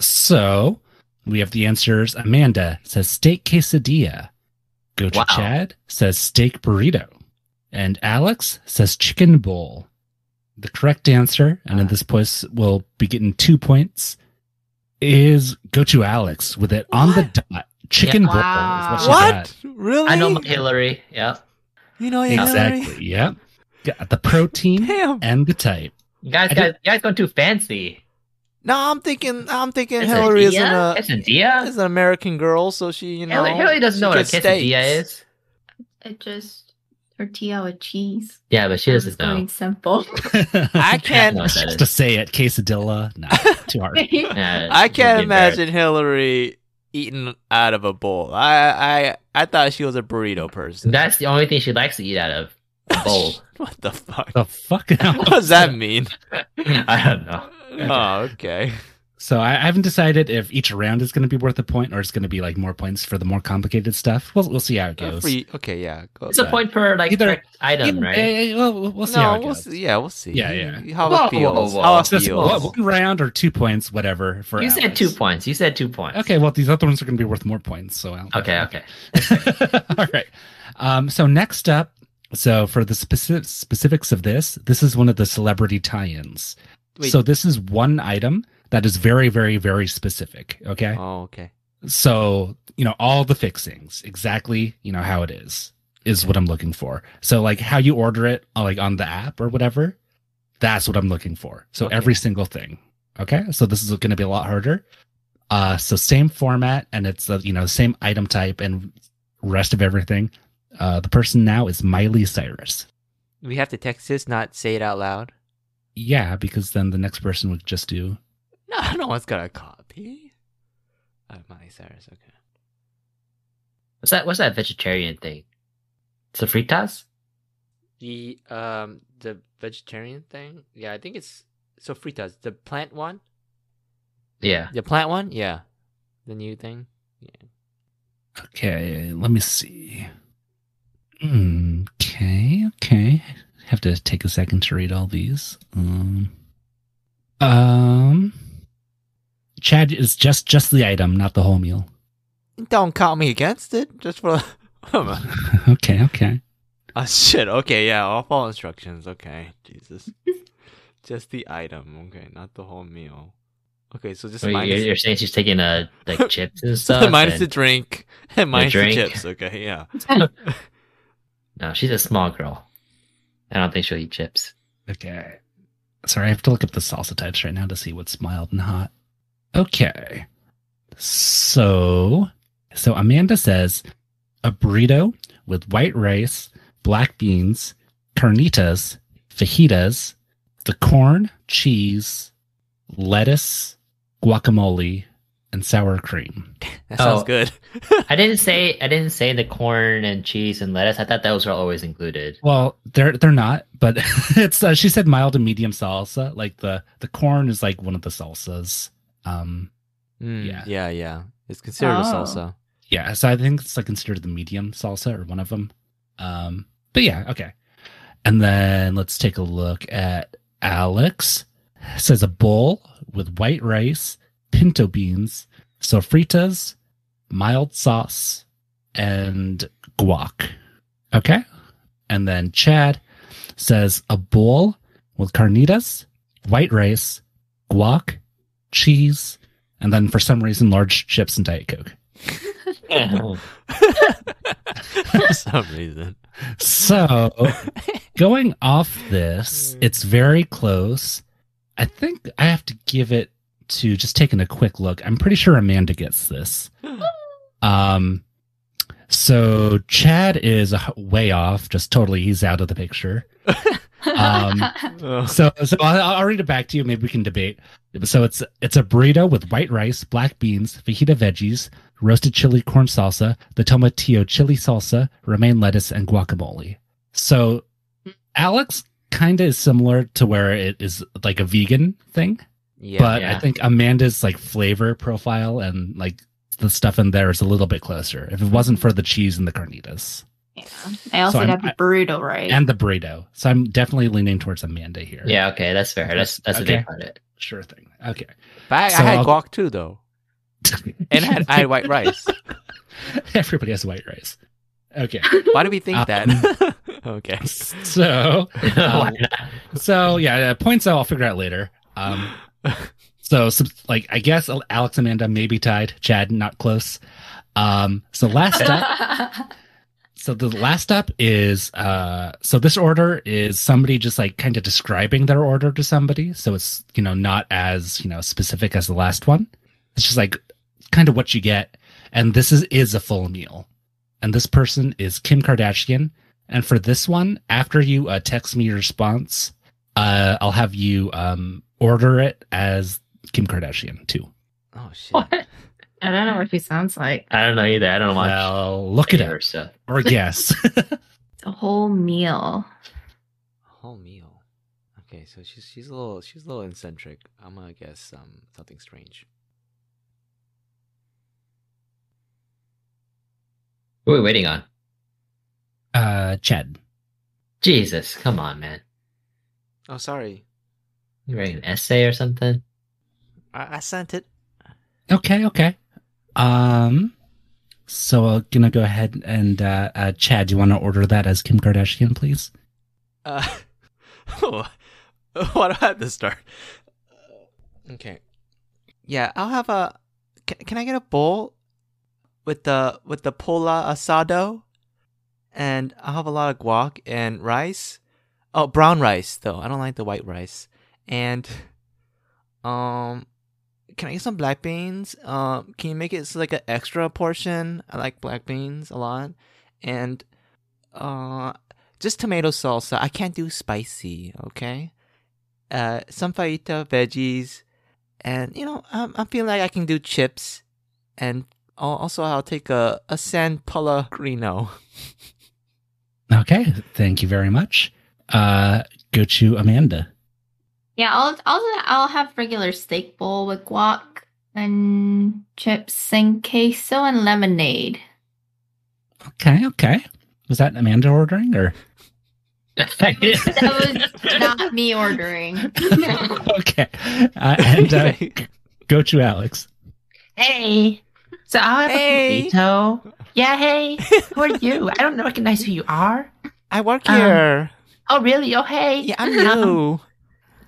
So we have the answers. Amanda says steak quesadilla. Go to Wow. Chad says steak burrito. And Alex says chicken bowl. The correct answer, and in Ah. this place will be getting two points, is Gochu Alex with it on the dot. Chicken Yeah. bowl Wow. is what What? Really? I know my Hillary. Yep. You know Hillary? Exactly. Yep. Got the protein and the type. You guys, guys, you guys going too fancy. No, I'm thinking. I'm thinking Quesadilla? Hillary is an uh, Quesadilla? is an American girl, so she you know Hillary, Hillary doesn't know what a gets quesadilla steaks. is. It just tortilla with cheese. Yeah, but she doesn't going know. simple. I can't. know Just to say it, quesadilla. No, too hard. Yeah, I can't imagine Hillary eating out of a bowl. I I I thought she was a burrito person. That's the only thing she likes to eat out of a bowl. what the fuck? The fuck? what does that mean? I don't know. Oh, okay. So I, I haven't decided if each round is going to be worth a point or it's going to be like more points for the more complicated stuff. We'll we'll see how it Uh, goes. for you- okay, yeah. Go It's a ahead. point per like Either- correct item, Yeah, right? yeah, yeah, well, we'll- we'll see how No, it we'll goes. see. Yeah, we'll see. Yeah, yeah. How Whoa, it feels. whoa, whoa. How it It's just feels. one, one round or two points, whatever. For You said two points. You said two points. Okay, well these other ones are going to be worth more points. So I'll, Okay. Okay. All right. Um, so next up, so for the specific specifics of this, this is one of the celebrity tie-ins. Wait. So this is one item that is very, very, very specific. Okay. Oh, okay. So, you know, all the fixings, exactly, you know, how it is, is what I'm looking for. So, like, how you order it, uh, like, on the app or whatever, that's what I'm looking for. So, Okay. every single thing. Okay. So, this is going to be a lot harder. Uh, so, same format and it's, uh, you know, same item type and rest of everything. Uh, the person now is Miley Cyrus. We have to text this, not say it out loud. Yeah, because then the next person would just do, No, no one's gonna copy. Uh, Miley Cyrus. Okay. What's that? What's that vegetarian thing? Sofritas? The um the vegetarian thing. Yeah, I think it's sofritas. The plant one. Yeah. The plant one. Yeah. The new thing. Yeah. Okay, let me see. Mm, Okay, okay. Have to take a second to read all these. Um, um, Chad is just just the item, not the whole meal. Don't count me against it. Just for. okay, okay. oh shit. Okay. Yeah. I'll follow instructions. Okay. Jesus. just the item. Okay, not the whole meal. Okay, so just So you're, minus, you're saying she's taking a like chips and so stuff. minus the drink and minus the, drink. chips. Okay, yeah. no, she's a small girl. I don't think she'll eat chips. Okay. Sorry, I have to look up the salsa types right now to see what's mild and hot. Okay. So, so Amanda says a burrito with white rice, black beans, carnitas, fajitas, the corn, cheese, lettuce, guacamole, and sour cream. That sounds Oh. good. I didn't say I didn't say the corn and cheese and lettuce. I thought those were always included. Well, they're they're not, but it's uh, she said mild to medium salsa. Like the the corn is like one of the salsas. Um, Mm, Yeah. yeah, yeah. It's considered a Oh. salsa. yeah, so I think it's like considered the medium salsa or one of them. Um, but yeah, okay. And then let's take a look at Alex. It says a bowl with white rice, pinto beans, sofritas, mild sauce, and guac. Okay. And then Chad says a bowl with carnitas, white rice, guac, cheese, and then for some reason large chips and diet coke. For some reason. So, going off this, it's very close. I think I have to give it to just taking a quick look. I'm pretty sure Amanda gets this. Um, so Chad is way off, just totally, he's out of the picture. Um, So, so I'll, I'll read it back to you. Maybe we can debate. So it's it's a burrito with white rice, black beans, fajita veggies, roasted chili corn salsa, the tomatillo chili salsa, romaine lettuce, and guacamole. So Alex kind of is similar to where it is like a vegan thing. Yeah. but I think Amanda's like flavor profile and like the stuff in there is a little bit closer. If it wasn't for the cheese and the carnitas Yeah. I also I'm- got the burrito right. and the burrito, so I'm definitely leaning towards Amanda here. Yeah, okay, that's fair. That's that's what Okay. they call it. sure thing. Okay, but I, So I had I'll- guac too, though, and I had, I had white rice. everybody has white rice. Okay, Why do we think Um, that? okay. so Why so yeah, uh, points I'll figure out later. Um, so like I guess Alex Amanda maybe tied. Chad not close. Um, so last up. So the last up is uh so this order is somebody just like kind of describing their order to somebody. So it's, you know, not as, you know, specific as the last one. It's just like kind of what you get. And this is is a full meal. And this person is Kim Kardashian. And for this one, after you uh, text me your response, uh I'll have you um order it as Kim Kardashian too. Oh shit. What? I don't know what he sounds like. I don't know either. I don't watch Well, look it any of her up stuff. or guess. A whole meal. A Whole meal. Okay, so she's she's a little she's a little eccentric. I'm gonna guess um something strange. Who are we waiting on? uh Chad. Jesus, come on, man. Oh, sorry. You writing an essay or something? I, I sent it. Okay, okay. Um, so I'm gonna go ahead and uh, uh Chad, do you want to order that as Kim Kardashian, please? Uh, what do I have to start? Uh, Okay. Yeah, I'll have a. Can, can I get a bowl with the with the pollo asado, and I'll have a lot of guac and rice. Oh, brown rice though. I don't like the white rice. And um, can I get some black beans? Um, can you make it so like an extra portion? I like black beans a lot. And uh, just tomato salsa. I can't do spicy, okay? Uh, some fajita veggies, and you know, I'm, I'm feeling like I can do chips, and also I'll take a a San Pellegrino. Okay, thank you very much. Uh, Gochu Amanda. Yeah, I'll I'll I'll have regular steak bowl with guac and chips and queso and lemonade. Okay, okay. Was that Amanda ordering or? That was not me ordering. okay, uh, and uh, Gochu Alex. Hey. So I'll have Hey. a burrito. Yeah, hey. Who are you? I don't recognize who you are. I work Um, here. Oh, really? Oh, hey. yeah, I'm new.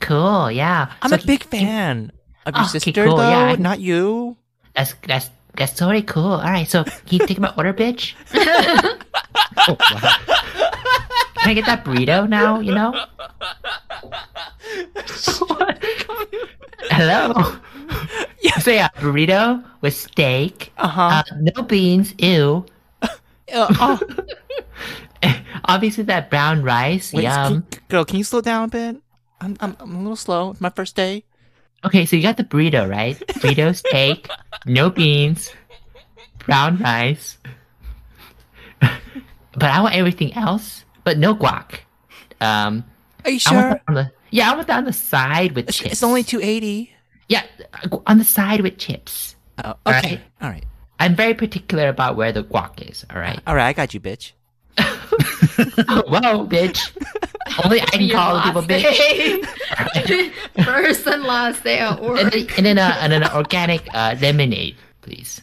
Cool. Yeah. I'm So a big fan of your Oh, okay, sister, cool, though, yeah, not you. That's that's that's totally cool. All right. So can you take my order, bitch? Oh, wow. Can I get that burrito now? You know. Hello. Yeah. So yeah, burrito with steak. Uh-huh. Uh, no beans. Ew. Uh, oh, Obviously that brown rice. wait, Yum. can, girl, can you slow down a bit? I'm, I'm, I'm a little slow. It's my first day. Okay, so you got the burrito, right? Burrito steak, no beans, brown rice. but I want everything else, but no guac. Um, Are you I sure? that the yeah, I want that on the side with It's, chips. it's only 280. yeah, on the side with chips. Oh, okay. right. All right. I'm very particular about where the guac is. All right. All right, I got you, bitch. Whoa, bitch! Only I can call people last bitch. First and last day at and, then, and then, uh, and then an organic uh, lemonade, please.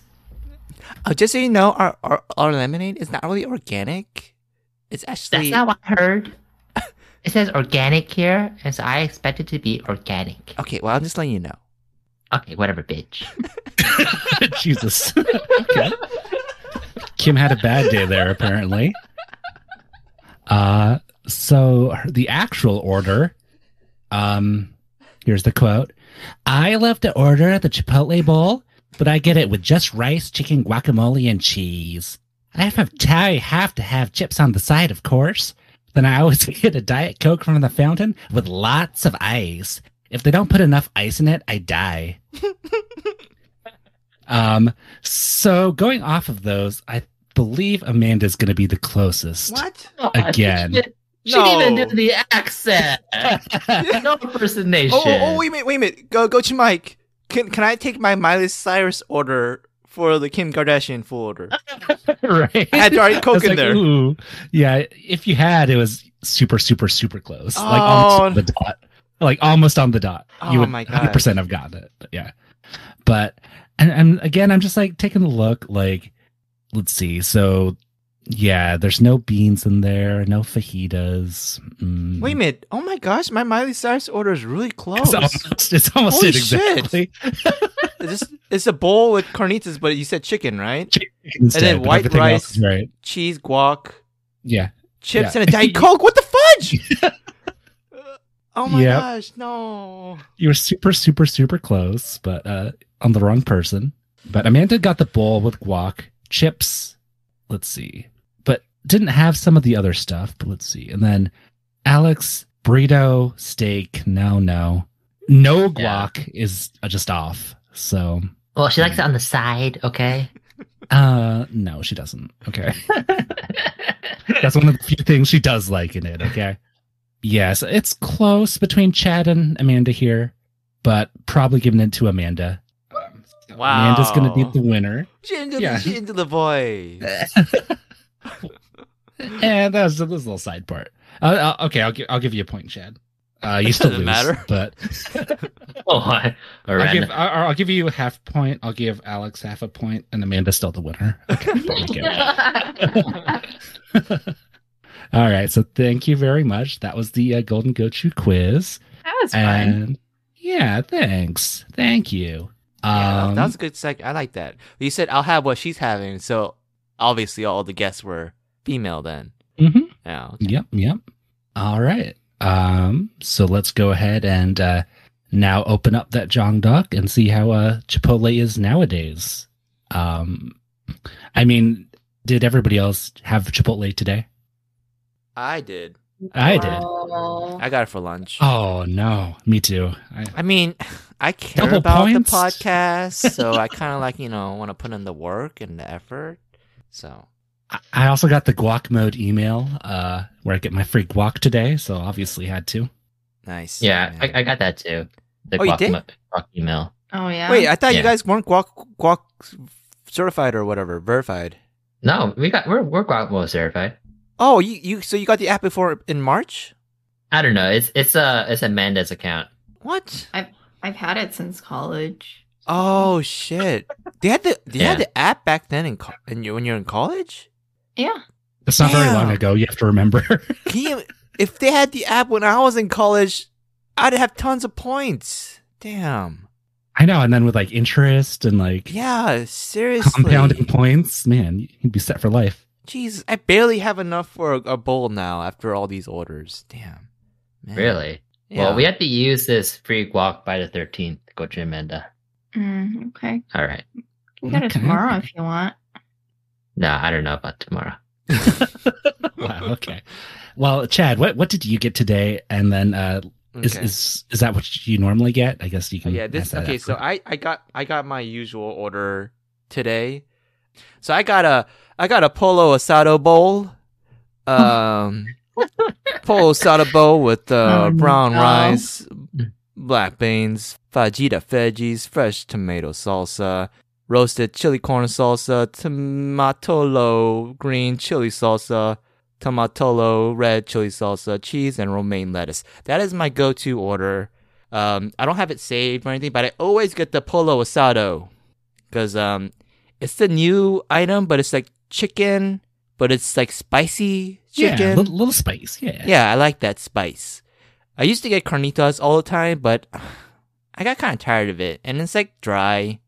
Oh, just so you know, our, our our lemonade is not really organic. It's actually. That's not what I heard. It says organic here, and so I expect it to be organic. okay. Well, I'm just letting you know. Okay, whatever, bitch. Jesus. okay. Kim had a bad day there, apparently. Uh, so the actual order, um, here's the quote. I love to order the Chipotle bowl, but I get it with just rice, chicken, guacamole, and cheese. I have, I have to have chips on the side, of course. Then I always get a Diet Coke from the fountain with lots of ice. If they don't put enough ice in it, I die. um, so going off of those, I believe Amanda's going to be the closest. What? Again. She didn't even No. do the accent. no impersonation. Oh, oh, oh, wait a minute, wait a minute. Go, Gochu Mike. Can can I take my Miley Cyrus order for the Kim Kardashian full order? right? I had Diet I Coke in like, there. Ooh. Yeah, if you had, it was super, super, super close. Like Oh. almost on the dot. Like almost on the dot. Oh you would my God. 100% have gotten it. But yeah. But, and, and again, I'm just like taking a look, like, let's see. So, yeah, there's no beans in there, no fajitas. Mm. Wait a minute. Oh my gosh, my Miley Cyrus order is really close. It's almost, it's almost Holy it shit. exactly. It's, it's a bowl with carnitas, but you said chicken, right? Instead, then white rice. Right. Cheese, guac, Yeah. chips, Yeah. and a Diet Coke. What the fudge? oh my Yep. gosh, no. You were super, super, super close, but uh, on the wrong person. But Amanda got the bowl with guac, chips. Let's see, didn't have some of the other stuff. But let's see, and then Alex burrito steak. No, no, no Yeah. guac is uh, just off. So, Well, she likes it on the side, okay? uh, no, she doesn't. Okay, that's one of the few things she does like in it. Okay, yes, it's close between Chad and Amanda here, but probably giving it to Amanda. Wow. Amanda's gonna be the winner. She into, Yeah. the, she into the voice. and that was a little side part. Uh, uh, okay, I'll give I'll give you a point, Chad. Uh, you still lose, matter. but Oh, I- a I'll give I'll, I'll give you a half point. I'll give Alex half a point, and Amanda's still the winner. Okay. All right, so thank you very much. That was the uh, Golden Gochu quiz, That was fun. yeah, thanks, thank you. Yeah, Um, that was a good seg. I like that. You said I'll have what she's having, so obviously all the guests were female then. mhm. Yeah. Yep, yep. All right. Um, so let's go ahead and uh, now open up that jangdok and see how uh, Chipotle is nowadays. Um, I mean, did everybody else have Chipotle today? I did. I did. Oh. I got it for lunch. Oh no, me too. I, I mean, I care Double about points? the podcast, so I kind of like you know want to put in the work and the effort. So I also got the guac mode email uh, where I get my free guac today, so obviously had to. nice. yeah. I, I got that too. The Oh, you guac did? mo- guac email. Oh yeah. Wait, I thought you guys weren't guac guac certified or whatever verified. No, we got we're we're guac mo certified. Oh, you you so you got the app before in March? I don't know. It's it's a it's Amanda's account. What? I've I've had it since college. Oh shit! They had the they had the app back then in co- in you when you're in college. Yeah. It's not very long ago. You have to remember. Can you, if they had the app when I was in college, I'd have tons of points. Damn. I know, and then with like interest and like Yeah, seriously. compounding points, man, you'd be set for life. Jesus, I barely have enough for a, a bowl now after all these orders. Damn. Man. Really? Yeah. Well, we have to use this free guac by the thirteenth. Gochu Amanda. Mm, okay. All right. You got it tomorrow if you want. No, I don't know about tomorrow. wow. Okay. Well, Chad, what what did you get today? And then uh, is Okay. is is that what you normally get? I guess you Oh, can. yeah, this okay. So. I I got I got my usual order today. So I got a I got a pollo asado bowl. Um, pollo asado bowl with uh, Oh, brown no. rice, black beans, fajita veggies, fresh tomato salsa, roasted chili corn salsa, tomatillo green chili salsa, tomatillo red chili salsa, cheese, and romaine lettuce. That is my go-to order. Um, I don't have it saved or anything, but I always get the pollo asado because um, it's the new item, but it's like chicken, but it's like spicy yeah, chicken. little, little spice. Yeah. Yeah, I like that spice. I used to get carnitas all the time, but I got kind of tired of it, and it's like dry.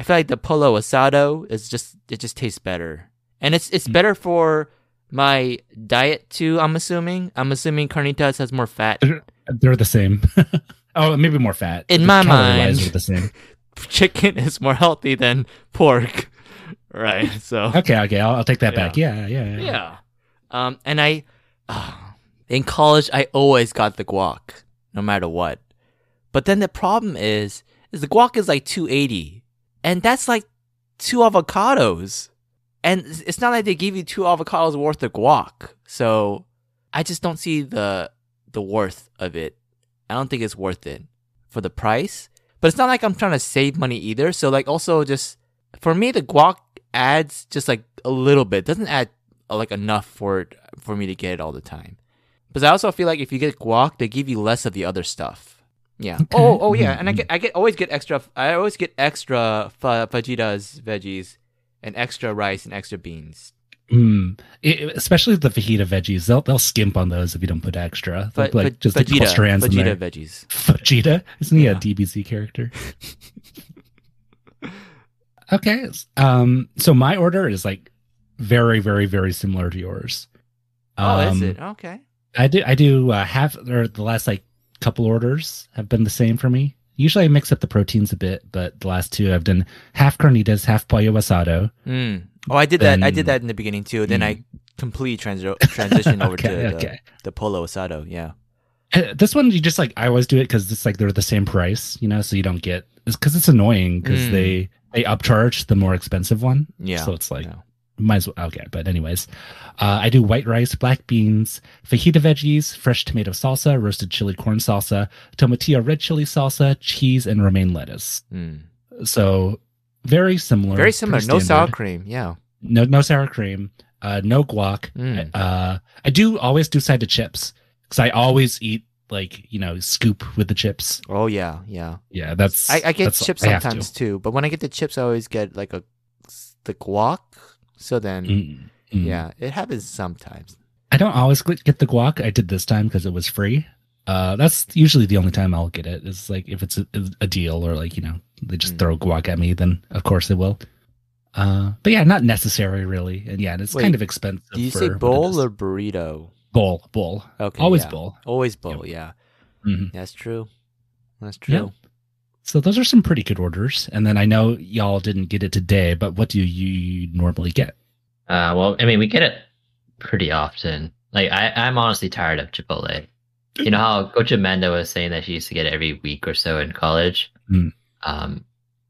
I feel like the pollo asado is just it just tastes better, and it's it's Mm. better for my diet too. I'm assuming. I'm assuming carnitas has more fat. They're, they're the same. oh, maybe more fat. In The my mind. the same. Chicken is more healthy than pork, right? So Okay, okay, I'll, I'll take that back. Yeah, yeah, yeah. Yeah. Um, and I, ah, in college, I always got the guac, no matter what. But then the problem is, is the guac is like 280, and that's like two avocados. And it's not like they give you two avocados worth of guac. So I just don't see the the worth of it. I don't think it's worth it for the price. But it's not like I'm trying to save money either. So like also just for me the guac adds just like a little bit. Doesn't add uh, like enough for for me to get it all the time. But I also feel like if you get guac, they give you less of the other stuff. Yeah. Okay. Oh, oh yeah. And I Mhm. get I get always get extra. I always get extra fa- fajitas, veggies, and extra rice and extra beans. Mm. It- especially the fajita veggies, they'll they'll skimp on those if you don't put extra. They'll But put, like just a couple fajita, strands in fajita there. veggies. Vegeta, isn't he Yeah. a DBZ character? okay, um, so my order is like very, very, very similar to yours. Oh, is Um, it okay? I do. I do uh, half or the last like couple orders have been the same for me. Usually I mix up the proteins a bit, but the last two I've done half carnitas, half pollo asado. Mm. Oh, I did that. I did that in the beginning too. Then Mm. I completely trans- transitioned over okay, to the, okay. the pollo asado. Yeah. Uh, This one you just like I always do it because it's like they're the same price, you know, so you don't get because it's annoying because Mm. they they upcharge the more expensive one. Yeah. so it's like yeah. Might as well okay. But anyways, uh, I do white rice, black beans, fajita veggies, fresh tomato salsa, roasted chili corn salsa, tomatillo red chili salsa, cheese, and romaine lettuce. Mm. So very similar. Very similar. No sour cream. Yeah. No no sour cream. Uh, no guac. Mm. Uh, I do always do side to chips because I always eat like you know scoop with the chips. Oh yeah. Yeah. Yeah, that's I, I get chips I have to. sometimes too, but when I get the chips, I always get like a the guac. So then, Mm, mm. yeah, it happens sometimes. I don't always get the guac. I did this time because it was free. Uh, that's usually the only time I'll get it. it. Is like if it's a, a deal or like you know they just Mm. throw guac at me, then of course they will. Uh, but yeah, not necessary really, and yeah, it's Wait, kind of expensive. Do you say bowl or burrito? bowl? Bowl. Okay. Always yeah. bowl. Always bowl. Yeah. Mhm. That's true. That's Yeah. true. So those are some pretty good orders. And then I know y'all didn't get it today, but what do you normally get? Uh, well, I mean, we get it pretty often. Like, I, I'm honestly tired of Chipotle. You know how Gochu Amanda was saying that she used to get it every week or so in college? Mm. Um,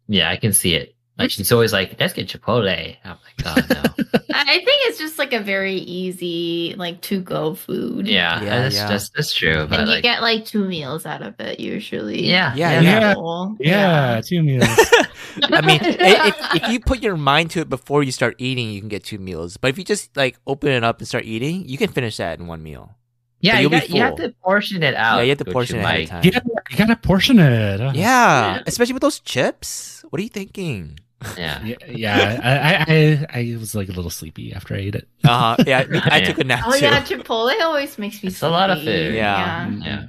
yeah, I can see it. Like, she's always like, let's get Chipotle. I'm like, God, no. I I think it's just like a very easy, like to go food. yeah, Yeah, uh, that's, yeah. That's, that's true. But, And you like, get like two meals out of it usually. yeah, Yeah, yeah. Cool. Yeah, two meals. I mean, if, if you put your mind to it before you start eating, you can get two meals. But if you just like open it up and start eating, you can finish that in one meal. Yeah, you, you'll be got, you have to portion it out. yeah, you have to Coach portion it ahead of time. yeah, you gotta portion it. Yeah, especially with those chips. What are you thinking? Yeah. yeah, yeah. I, I, I, I was like a little sleepy after I ate it. Uh huh. Yeah, I Yeah. took a nap Oh too. yeah, Chipotle always makes me. It's a lot of sleepy. food. Yeah. Yeah.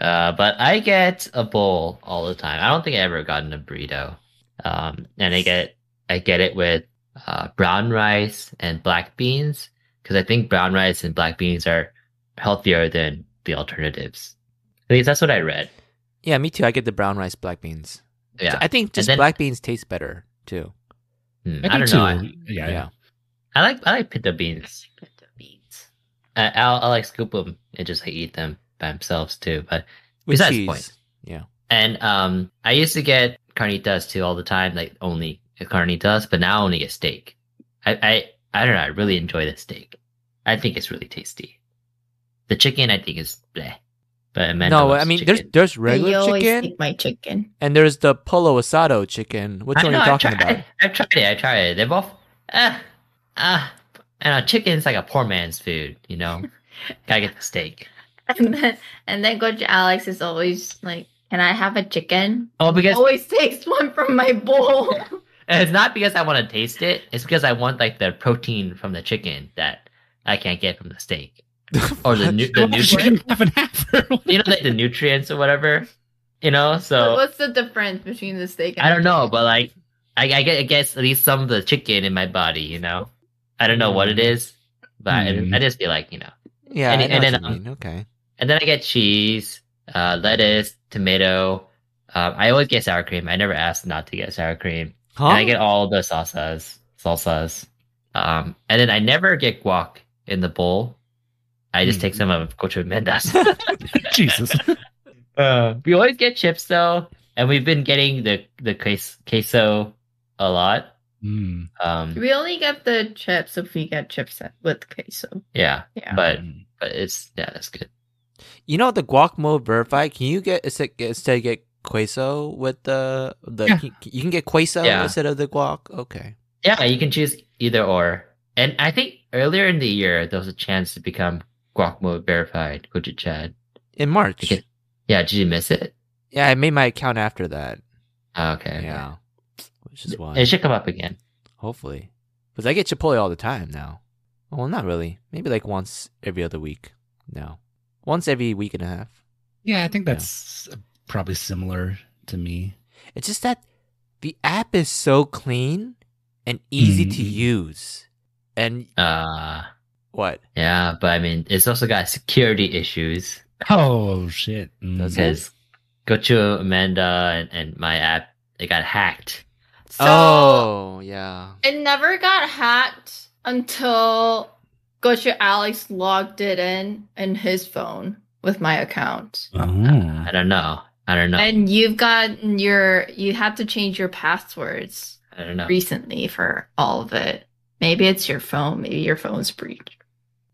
Uh, but I get a bowl all the time. I don't think I ever gotten a burrito. Um, and I get I get it with uh, brown rice and black beans because I think brown rice and black beans are healthier than the alternatives. At least that's what I read. Yeah, me too. I get the brown rice, black beans. Yeah, I think just then- black beans taste better too. Hmm, I, I, do don't know. I. Yeah, yeah. I like I like pinto beans. Pinto beans. I, I'll, I like scoop them and just like eat them by themselves too. But With Besides the cheese. point. Yeah. And um, I used to get carnitas too all the time, like only carnitas, but now I only get steak. I, I, I don't know. I really enjoy the steak. I think it's really tasty. The chicken, I think, is bleh. But Amanda no, loves I mean chicken. there's there's regular always chicken take my chicken. and there's the pollo asado chicken. Which I one are know, you I've talking tried, about? I, have tried it. I tried it. They're both ah ah. And a chicken's like a poor man's food, you know. Gotta get the steak. And then and then Gochu Alex is always like, "Can I have a chicken?" Oh, because always takes one from my bowl. And it's not because I want to taste it. It's because I want like the protein from the chicken that I can't get from the steak or the nu- the nutrients. half and half. You know, like the nutrients or whatever. You know, But so what's the difference between the steak? and I don't know, but like I, I get I guess at least some of the chicken in my body. You know, I don't know what it is, but Mm. I, I just feel like you know. Yeah, And- I know and what then, you um. Okay. And then I get cheese, uh, lettuce, tomato. Um, I always get sour cream. I never ask not to get sour cream. Huh? And I get all the salsas, salsas. Um, and then I never get guac in the bowl. I just Hmm. take some of Gochu Amanda's. Jesus. uh, we always get chips though, and we've been getting the the ques- queso a lot. Mm. Um, We only get the chips if we get chips with queso. yeah, Yeah. but Mm. but it's yeah, that's good. You know the guac mode verified. Can you get instead instead get queso with the the Yeah. you, you can get queso Yeah. instead of the guac? Okay. Yeah, you can choose either or. And I think earlier in the year there was a chance to become guac mode verified. Gochu Chad. In March. Okay. Yeah, did you miss it? Yeah, I made my account after that. Oh, okay. okay. Yeah. Which is why. It should come up again. Hopefully. Because I get Chipotle all the time now. Well, not really. Maybe like once every other week. No. Once every week and a half. Yeah, I think that's probably similar to me. It's just that the app is so clean and easy to Mhm. use. And Uh what? yeah, but I mean it's also got security issues. Oh shit! Mm. Because Gochu Amanda and, and my app, it got hacked. So oh, yeah. it never got hacked until Gochu Alex logged it in in his phone with my account. Oh. I don't know. I don't know. And you've got your you had to change your passwords I don't know. recently for all of it. Maybe it's your phone. Maybe your phone's breached.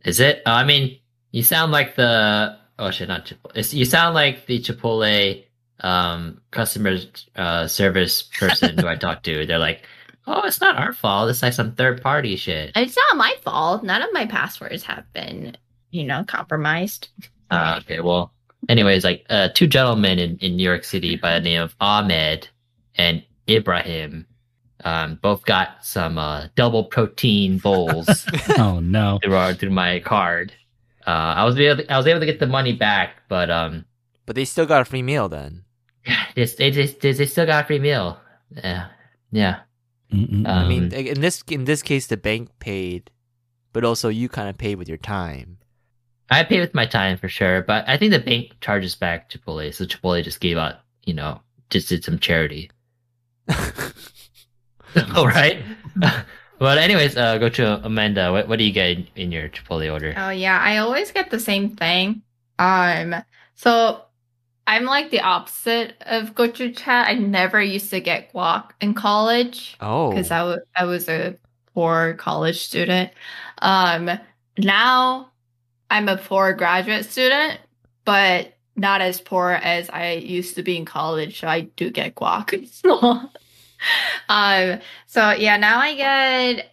Is it? I mean, you sound like the oh shit, not Chipotle. It's, you sound like the Chipotle um customer uh service person who I talked to. They're like, oh, it's not our fault. It's like some third party shit. It's not my fault. None of my passwords have been, you know, compromised. Uh, okay, well, anyways, like uh, two gentlemen in, in New York City by the name of Ahmed and Ibrahim, um, both got some uh, double protein bowls Oh no! through our, through my card. Uh, I was able to, I was able to get the money back, but um, But they still got a free meal then. they they they, they, they still got a free meal. Yeah, yeah. Mm-mm. I mean, Um, in this in this case, the bank paid, but also you kind of paid with your time. I paid with my time for sure, but I think the bank charges back Chipotle, so Chipotle just gave out, you know, just did some charity. All right. but anyways, uh, Gochu Amanda. What what do you get in, in your Chipotle order? Oh yeah, I always get the same thing. Um, so I'm like the opposite of Gochu Chad. I never used to get guac in college oh, because I wa- I was a poor college student. Um, now I'm a poor graduate student, but not as poor as I used to be in college. So I do get guac. So, um, so yeah, now I get.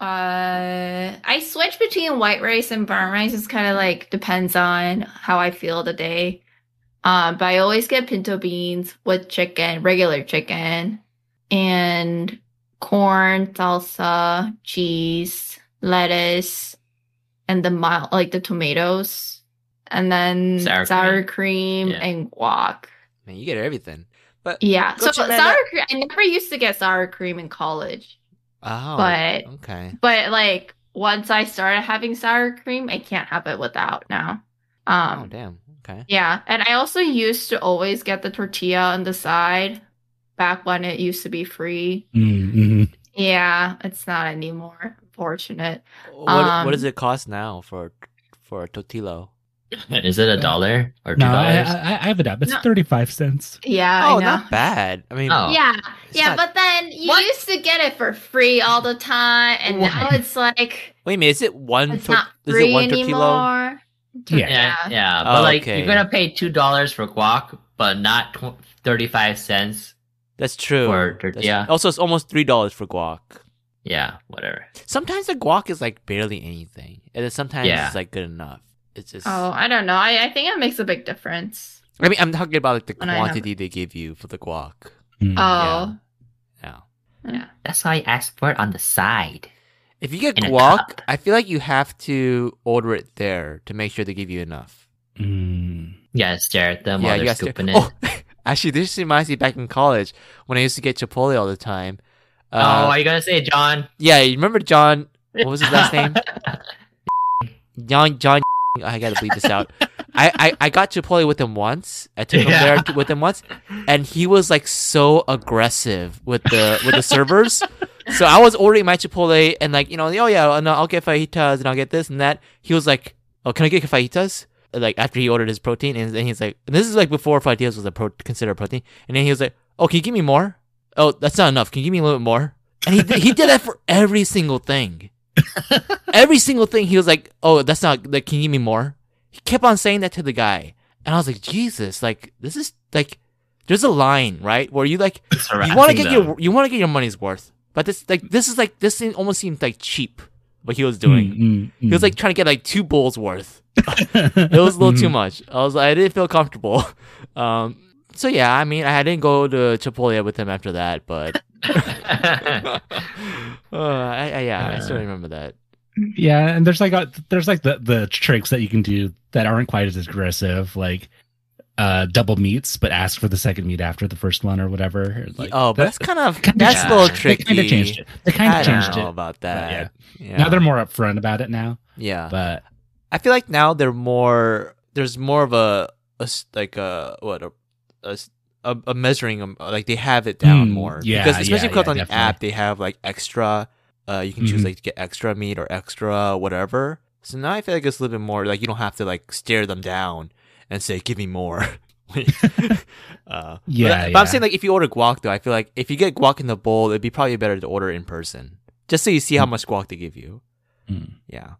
Uh, I switch between white rice and brown rice. It's kind of like depends on how I feel the day. Um, but I always get pinto beans with chicken, regular chicken, and corn, salsa, cheese, lettuce, and the mild, like the tomatoes, and then Sour sour, cream. cream, Yeah. and guac. man, you get everything. But Yeah. So sour Amanda. cream. I never used to get sour cream in college, oh, but okay. but like once I started having sour cream, I can't have it without now. Um, oh, damn. Okay. Yeah, and I also used to always get the tortilla on the side back when it used to be free. Mm-mm. Yeah, it's not anymore. Fortunate. What what does Um, it cost now for for a tortillo? Is it a dollar or two No, I, dollars? I, I have it up. It's No. thirty-five cents. Yeah, oh, I know. not bad. I mean, Oh. Yeah, yeah, not- but then you What? used to get it for free all the time, and now it's like wait a minute. Is it one? it's tor- not is free it one tortillo? anymore. Yeah. yeah, yeah. But Oh, like, okay. you're gonna pay two dollars for guac, but not tw- thirty-five cents. That's true. For That's- tortilla. Also, it's almost three dollars for guac. Yeah, whatever. Sometimes the guac is like barely anything, and then sometimes Yeah. it's like good enough. It's just. Oh, I don't know. I, I think it makes a big difference. I mean, I'm talking about like the When quantity they give you for the guac. Mm. Oh, Yeah. yeah. That's why I asked for it on the side. If you get In guac. I feel like you have to order it there to make sure they give you enough. Mm. You gotta stare at them while you they're scooping it. Oh, actually, this reminds me back in college when I used to get Chipotle all the time. oh, Uh, are you gonna say John? yeah, you remember John? What was his last name? John. John. I gotta bleep this out. I, I, I got Chipotle with him once. I took him Yeah. there with him once, and he was like so aggressive with the with the servers. So I was ordering my Chipotle and like you know oh yeah and I'll get fajitas and I'll get this and that. He was like oh can I get fajitas? Like after he ordered his protein and then he's like this is like before fajitas was a pro- considered protein and then he was like oh can you give me more? Oh that's not enough. Can you give me a little bit more? and he he did that for every single thing. every single thing, he was like, "Oh, that's not like. Can you give me more?" He kept on saying that to the guy, and I was like, "Jesus, like this is like." There's a line, right, where you like you want to get them. your you want to get your money's worth, but this like this is like this thing almost seemed like cheap what he was doing. Mm, mm, He was mm. like trying to get like two bowls worth. It was a little too Mhm. much. I was I didn't feel comfortable. Um, so yeah, I mean, I didn't go to Chipotle with him after that, but uh, I, I, yeah, I still remember that. Yeah, and there's like a, there's like the the tricks that you can do that aren't quite as aggressive, like uh double meats, but ask for the second meat after the first one or whatever. Like, oh, but that- that's kind of kinda that's a yeah. little they tricky. kind of changed it. They kind I of don't changed know it. about that. Yeah. Now they're more upfront about it now, yeah. but I feel like now they're more. There's more of a, a like a what a a, s- a- a measuring um, like they have it down Mm, more. yeah, because especially yeah, because yeah, on the app they have like extra. Uh, you can choose Mhm. like to get extra meat or extra whatever. So now I feel like it's a little bit more like you don't have to like stare them down and say give me more. uh, Yeah, but, but I'm saying like if you order guac though, I feel like if you get guac in the bowl, it'd be probably better to order in person, just so you see how much guac they give you. mm. Yeah,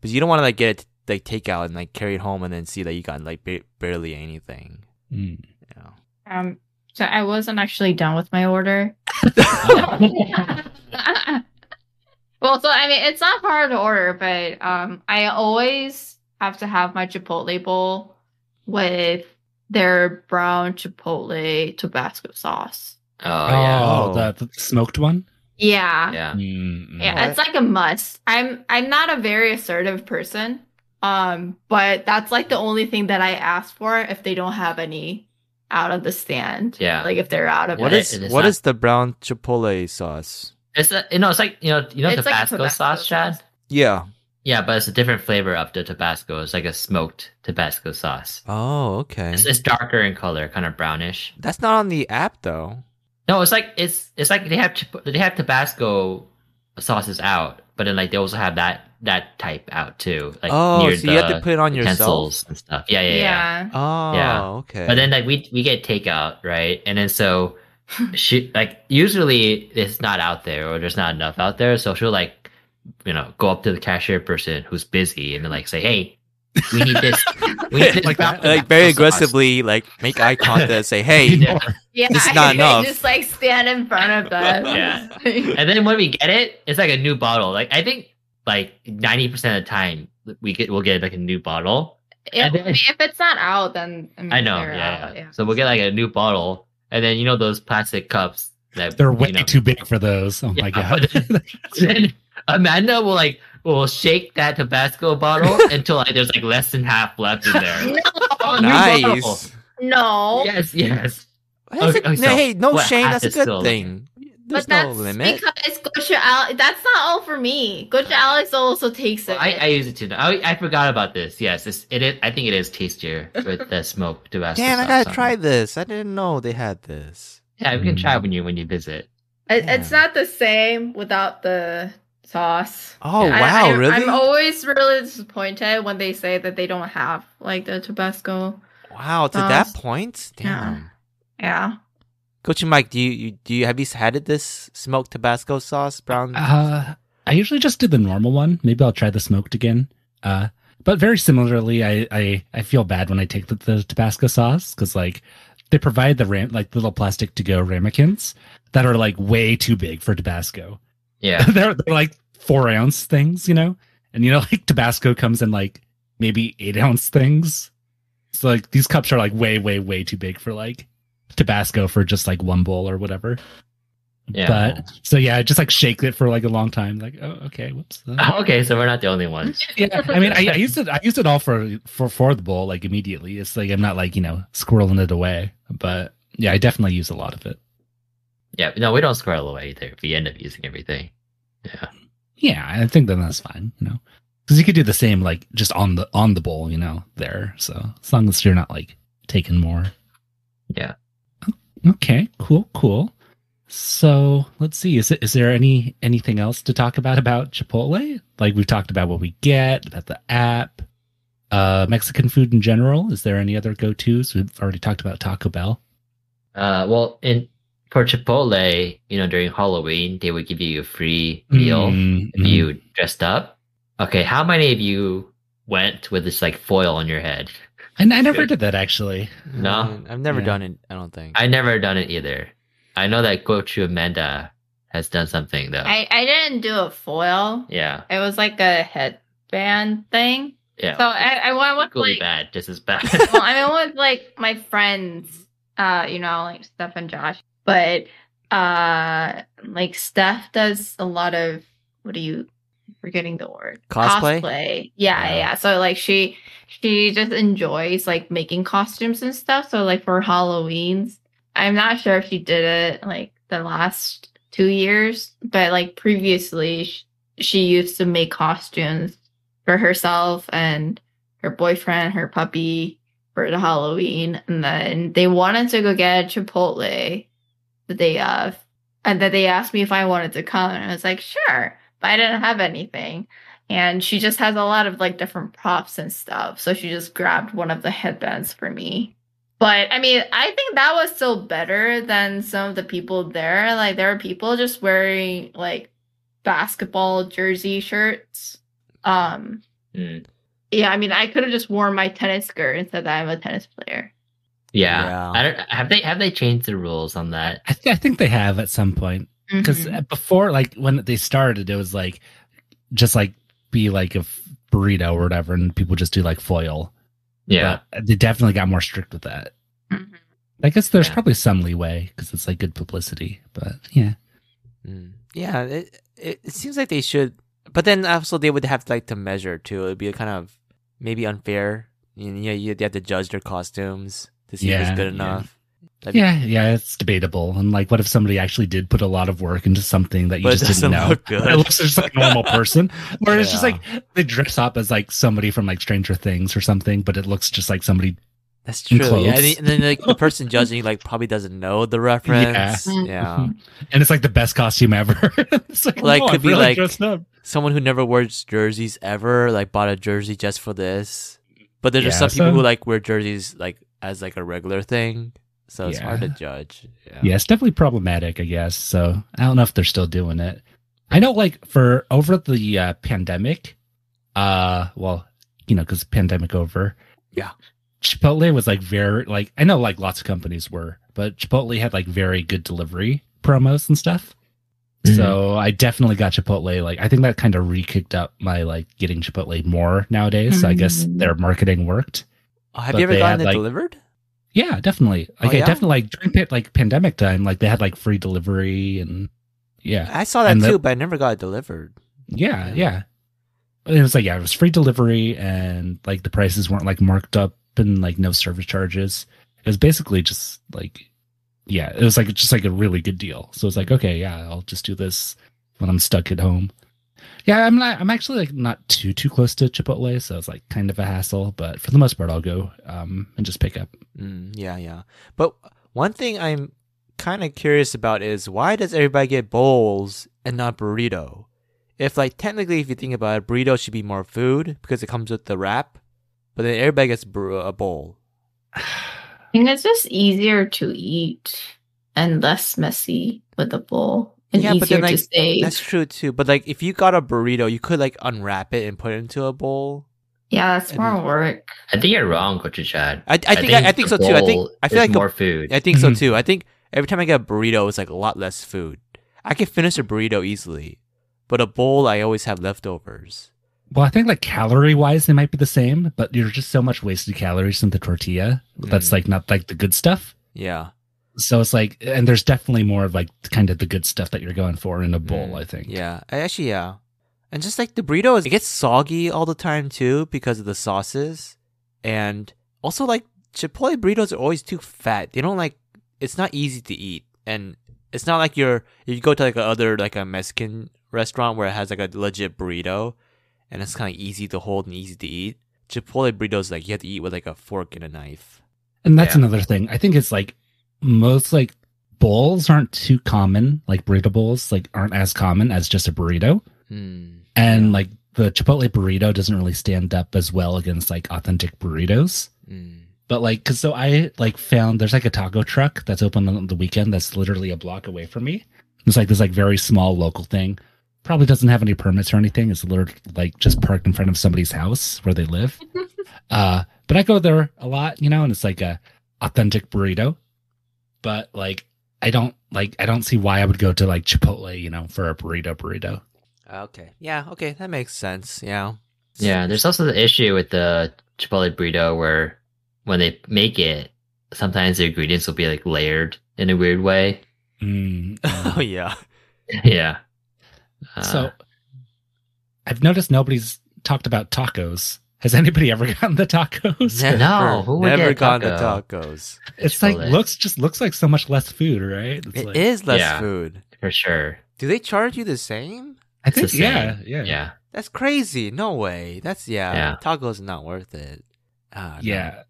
because you don't want to like get it like takeout and like carry it home and then see that you got like ba- barely anything. Mm. Yeah. Um, so I wasn't actually done with my order. well, so I mean, it's not hard to order, but um, I always have to have my Chipotle bowl with their brown Chipotle Tabasco sauce. oh yeah. Oh, Oh. the, the smoked one. Yeah, Yeah. Mm, mm. yeah, it's like a must. I'm I'm not a very assertive person, um, but that's like the only thing that I ask for if they don't have any out of the stand. Yeah. like if they're out of What it. is it is what not- is the brown chipotle sauce? It's a, you know, it's like you know, you know It's like Tabasco, sauce, Chad. Yeah. Yeah, but it's a different flavor of the Tabasco. It's like a smoked Tabasco sauce. Oh, okay. It's, it's darker in color, kind of brownish. That's not on the app though. No, it's like it's it's like they have Chip- they have Tabasco sauces out, but then like they also have that that type out too. Like oh, near so you have to put it on yourself. utensils and stuff. Yeah, yeah, yeah. yeah. Oh, Yeah. okay. But then like we we get takeout, right? And then so she like usually it's not out there or there's not enough out there, so she'll like you know go up to the cashier person who's busy and be like say, hey, we need this. We need this like, brown like very Tabasco sauce." aggressively, like make eye contact, say, "Hey, Yeah. Yeah, This is not enough. just like stand in front of them. Yeah. And then when we get it, it's like a new bottle. Like I think like ninety percent of the time we get we'll get like a new bottle. if, And then- if it's not out, then I, mean, I know, yeah, out, yeah. So we'll get like a new bottle, and then you know those plastic cups that They're way you know, too big for those. Oh my god. but then Amanda will like will shake that Tabasco bottle until like there's like less than half left in there. Oh, new bottle. nice." No, Yes, yes. Okay, a- so hey, no what shame. That's a good still- thing. There's but that's no limit. because Gochu Alex. That's not all for me. Gochu Alex also takes it. I, I use it too. I, I forgot about this. Yes, it's, it is. I think it is tastier with the smoked Tabasco. Damn, I gotta try it. this. I didn't know they had this. Yeah, we can try Mm. when you when you visit. It- it's not the same without the sauce. Oh I- wow, I, really? I'm always really disappointed when they say that they don't have like the Tabasco. wow, to that sauce. point. Yeah. Damn. Yeah. Gochu Mike, do you, you do you have you had it this smoked Tabasco sauce brown? Uh, I usually just do the normal one. Maybe I'll try the smoked again. Uh, but very similarly, I, I, I feel bad when I take the, the Tabasco sauce because like they provide the ram like little plastic to go ramekins that are like way too big for Tabasco. Yeah, they're, they're like four ounce things, you know, and you know like Tabasco comes in like maybe eight ounce things. So like these cups are like way, way, way too big for like Tabasco for just like one bowl or whatever. Yeah. But so yeah, just like shake it for like a long time. Like, oh, okay, whoops. Uh, okay, so we're not the only ones. yeah, I mean, I, I used it. I used it all for for for the bowl like immediately. It's like I'm not like you know squirreling it away, but yeah, I definitely use a lot of it. Yeah, no, we don't squirrel away either. We end up using everything. Yeah, Yeah, I think then that's fine. You know, because you could do the same like just on the on the bowl, you know, there. So as long as you're not like taking more. yeah. Okay, cool, cool. So let's see. Is it is there any anything else to talk about about Chipotle? Like we've talked about what we get, about the app, uh, Mexican food in general. Is there any other go tos? We've already talked about Taco Bell. Uh, well, in for Chipotle, you know, during Halloween, they would give you a free meal Mm, if you dressed up. Okay, how many of you went with this like foil on your head? And I never did that actually. No? I've never Yeah. done it. I don't think. I never done it either. I know that Gochu Amanda has done something though. I, I didn't do a foil. yeah, It was like a headband thing. yeah. So I, I went with equally like bad, just as bad. well, I went with like my friends, uh, you know, like Steph and Josh. But uh like Steph does a lot of what are you forgetting the word? Cosplay? Cosplay. Yeah, Yeah. yeah. So like she she just enjoys like making costumes and stuff. So like for Halloween's, I'm not sure if she did it like the last two years, but like previously sh- she used to make costumes for herself and her boyfriend, her puppy for the Halloween. And then they wanted to go get Chipotle the day of. And then they asked me if I wanted to come. And I was like, sure. But I didn't have anything. And she just has a lot of like different props and stuff. So she just grabbed one of the headbands for me. But I mean, I think that was still better than some of the people there. Like there were people just wearing like basketball jersey shirts. Um Mm. yeah, I mean, I could have just worn my tennis skirt and said that I'm a tennis player. Yeah. Yeah. I don't have they have they changed the rules on that? I, th- I think they have at some point because Mhm. before, like when they started, it was like just like be like a f- burrito or whatever, and people just do like foil. Yeah. But they definitely got more strict with that. Mhm. I guess there's Yeah. probably some leeway because it's like good publicity, but yeah. Mm. Yeah, it, it it seems like they should, but then also they would have like to measure too. It'd be kind of maybe unfair. You know, you have to judge their costumes to see if Yeah, it's good yeah. enough. Be- Yeah, yeah, it's debatable. And like, what if somebody actually did put a lot of work into something that you just didn't know? look good. It looks just like a normal person, or it's just like they dress up as like somebody from like Stranger Things or something, but it looks just like somebody. That's true. Yeah, and, then like the person judging like probably doesn't know the reference. Yeah. Yeah. And it's like the best costume ever. it's like, Like, no, could I'm be really like- Someone who never wears jerseys ever like bought a jersey just for this. But there's just Yeah, some people who like wear jerseys like as like a regular thing. So it's hard to judge. Yeah. Yeah, it's definitely problematic, I guess. So I don't know if they're still doing it. I know, like for over the uh, pandemic, uh, well, you know, because pandemic over. Yeah. Chipotle was like very like I know like lots of companies were, but Chipotle had like very good delivery promos and stuff. Mhm. So I definitely got Chipotle. Like I think that kind of re-kicked up my like getting Chipotle more nowadays. So I guess Mhm. their marketing worked. Have you ever gotten it like- delivered? Yeah, definitely. Oh, Like I definitely like during like pandemic time, like they had like free delivery and yeah. I saw that And the- too, but I never got it delivered. Yeah, yeah. It was like yeah, it was free delivery and like the prices weren't like marked up and like no service charges. It was basically just like yeah, it was like just like a really good deal. So it's like okay, yeah, I'll just do this when I'm stuck at home. Yeah, I'm not I'm actually like not too too close to Chipotle, so it's like kind of a hassle, but for the most part I'll go um and just pick up. Mm, yeah, yeah. But one thing I'm kind of curious about is why does everybody get bowls and not burrito? If like technically, if you think about it, burrito should be more food because it comes with the wrap, but then everybody gets bur- a bowl. I think it's just easier to eat and less messy with a bowl and Yeah, but easier then, to like, save. That's true too. But like, if you got a burrito, you could like unwrap it and put it into a bowl. yeah, that's more and- work. I think you're wrong, Gochu Chad. I, I think I, I think so too. I think I feel is like a- more food. I think so Mhm. too. I think every time I get a burrito, it's like a lot less food. I can finish a burrito easily, but a bowl, I always have leftovers. Well, I think like calorie wise, they might be the same, but there's just so much wasted calories in the tortilla. That's Mm. like not like the good stuff. Yeah. So it's like, and there's definitely more of like kind of the good stuff that you're going for in a bowl. Mm, I think. Yeah, actually, yeah. And just like the burrito, it gets soggy all the time too because of the sauces. And also, like, Chipotle burritos are always too fat. They don't like, it's not easy to eat. And it's not like you're, if you go to like a other, like a Mexican restaurant where it has like a legit burrito and it's kind of easy to hold and easy to eat. Chipotle burritos, like, you have to eat with like a fork and a knife. And that's Yeah. another thing. I think it's like most like bowls aren't too common. Like burrito bowls like aren't as common as just a burrito. Hmm. And like the Chipotle burrito doesn't really stand up as well against like authentic burritos. Mm. But like, cause so I like found there's like a taco truck that's open on the weekend that's literally a block away from me. It's like this like very small local thing. Probably doesn't have any permits or anything. It's literally like just parked in front of somebody's house where they live. uh, but I go there a lot, you know, and it's like a authentic burrito. But like, I don't like, I don't see why I would go to like Chipotle, you know, for a burrito burrito. Okay. Yeah. Okay. That makes sense. Yeah. Yeah, there's also the issue with the Chipotle burrito where when they make it, sometimes the ingredients will be like layered in a weird way. Mm, Oh yeah. yeah. Uh, So I've noticed nobody's talked about tacos. Has anybody ever gotten the tacos? Never, No, who would never get gone to tacos. it's like Chipotle. looks just looks like so much less food, right? It's It is like, less Yeah. food. for sure. Do they charge you the same? I It's think yeah, same. yeah, Yeah. That's crazy. No way. That's yeah. Yeah. Tacos not worth it. Ah, no. Yeah.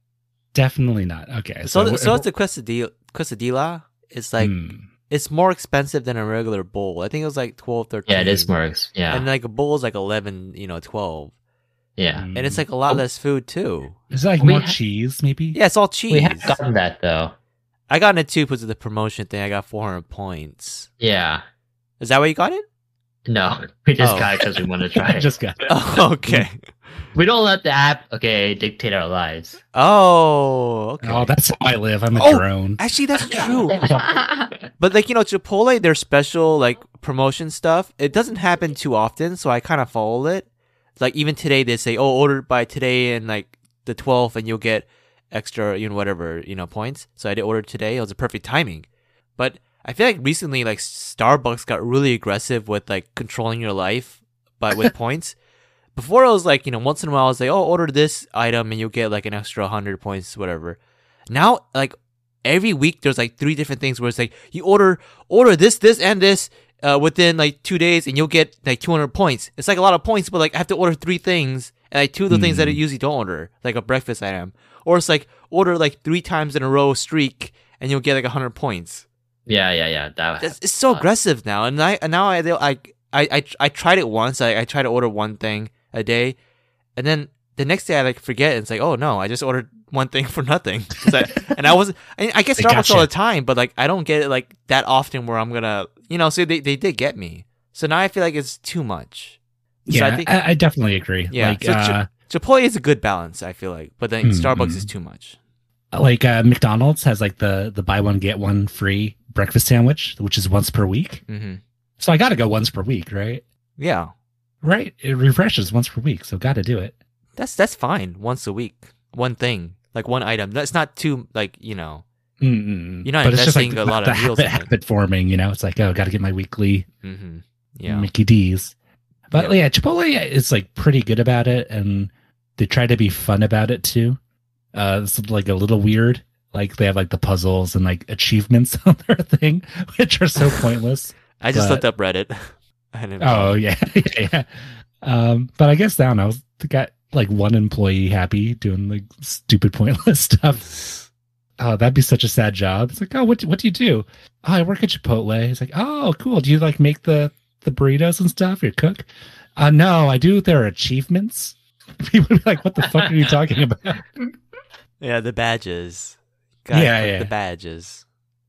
Definitely not. Okay. So, So, so, it's the quesadilla. Quesadilla. It's like Hmm. it's more expensive than a regular bowl. I think it was like 12, 13. Yeah, it is more. Yeah. And like a bowl is like eleven, you know, twelve, yeah. Mm. and it's like a lot Oh. less food too. is it like we more ha- cheese, maybe? Yeah, it's all cheese. We have gotten that though. I got it too because of the promotion thing. I got four hundred points. Yeah. Is that why you got it? No, we just Oh. got it because we want to try I it. just got it. Oh, okay. We don't let the app, okay, dictate our lives. Oh, okay. Oh, that's how I live. I'm a Oh! drone. Actually, that's true. But like you know, Chipotle, their special like promotion stuff, it doesn't happen too often, so I kind of follow it. Like even today, they say, "Oh, order by today and like the 12th, and you'll get extra, you know, whatever, you know, points." So I did order today. It was a perfect timing. But I feel like recently, like Starbucks got really aggressive with like controlling your life by with points. Before it was like you know, once in a while, I was like, "Oh, order this item and you'll get like an extra hundred points, whatever." Now, like every week there's like three different things where it's like you order order this this and this uh, within like two days and you'll get like 200 points it's like a lot of points but like i have to order three things and like two of the things that i Hmm. usually don't order like a breakfast item or it's like order like three times in a row streak and you'll get like 100 points Yeah, yeah, yeah. That it's, it's so aggressive now and i and now i i i, I, I tried it once I, I tried to order one thing a day and then the next day i like forget and it's like oh no i just ordered one thing for nothing. I- and i was I, I get starbucks all the time but like i don't get it like that often where i'm gonna you know so they, they did get me so now i feel like it's too much Yeah, I I, think- I, definitely agree. Yeah, Like, so uh, chipotle is a good balance i feel like but then Hmm, starbucks hmm. is too much like uh, McDonald's has like the the buy one get one free breakfast sandwich, which is once per week. hmm So I got to go once per week, right? yeah Right. It refreshes once per week, so got to do it. That's that's fine once a week one thing like one item that's not too like you know Mm-mm. You're not but it's just like investing a the, lot the of meals habit, in habit forming. You know, it's like oh, I got to get my weekly hmm yeah Mickey D's. But Yeah. yeah. Chipotle is like pretty good about it, and they try to be fun about it too. Uh, it's like a little weird. Like they have like the puzzles and like achievements on their thing, which are so pointless. i just but- looked up reddit I didn't Oh yeah, yeah. Um, but I guess I don't know. Got like one employee happy doing like stupid, pointless stuff. Oh, that'd be such a sad job. It's like, oh, what what do you do? Oh, I work at Chipotle. It's like, oh, cool. Do you like make the the burritos and stuff? You cook? Uh, no, I do their achievements. People be like, what the fuck are you talking about? Yeah, the badges. Got Yeah, the, yeah. the badges.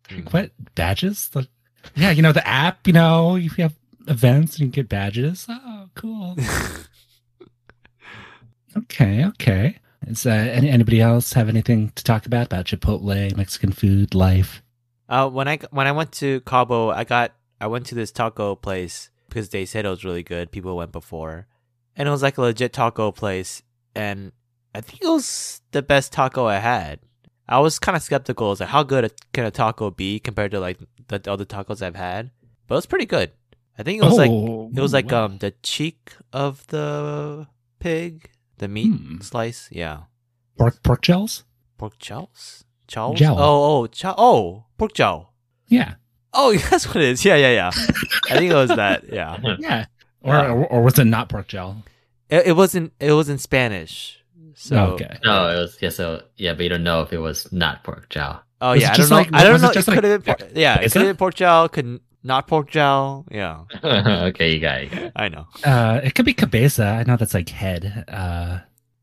Mm. What badges? The, yeah, you know the app. You know, if you have events, and you get badges. Oh, cool. Okay, okay. Is uh, any, anybody else have anything to talk about about Chipotle, Mexican food, life? Uh, when I when I went to Cabo, I got I went to this taco place because they said it was really good. People went before, and it was like a legit taco place, and I think it was the best taco I had. I was kind of skeptical. It's like how good can a taco be compared to like the other tacos I've had, but it was pretty good. I think it was like it was like Oh, wow. um the cheek of the pig, the meat Hmm. slice. Yeah, pork pork gels. pork chows. Chows. Jowl. Oh oh chow. Oh pork chow. Yeah, Oh, that's what it is. Yeah, yeah, yeah. I think it was that. Yeah, yeah. Or, Yeah. or or was it not pork gel? it, it wasn't. It was in Spanish. So okay. No, it was yeah. So yeah, but you don't know if it was not pork jowl. Oh Was yeah, I don't know. like- I don't was it know. It just could like- have been. Por- yeah, it could have been pork jowl. Could not pork gel. Yeah, okay, you got it. you got it. I know. Uh, it could be cabeza. I know that's like head. Uh,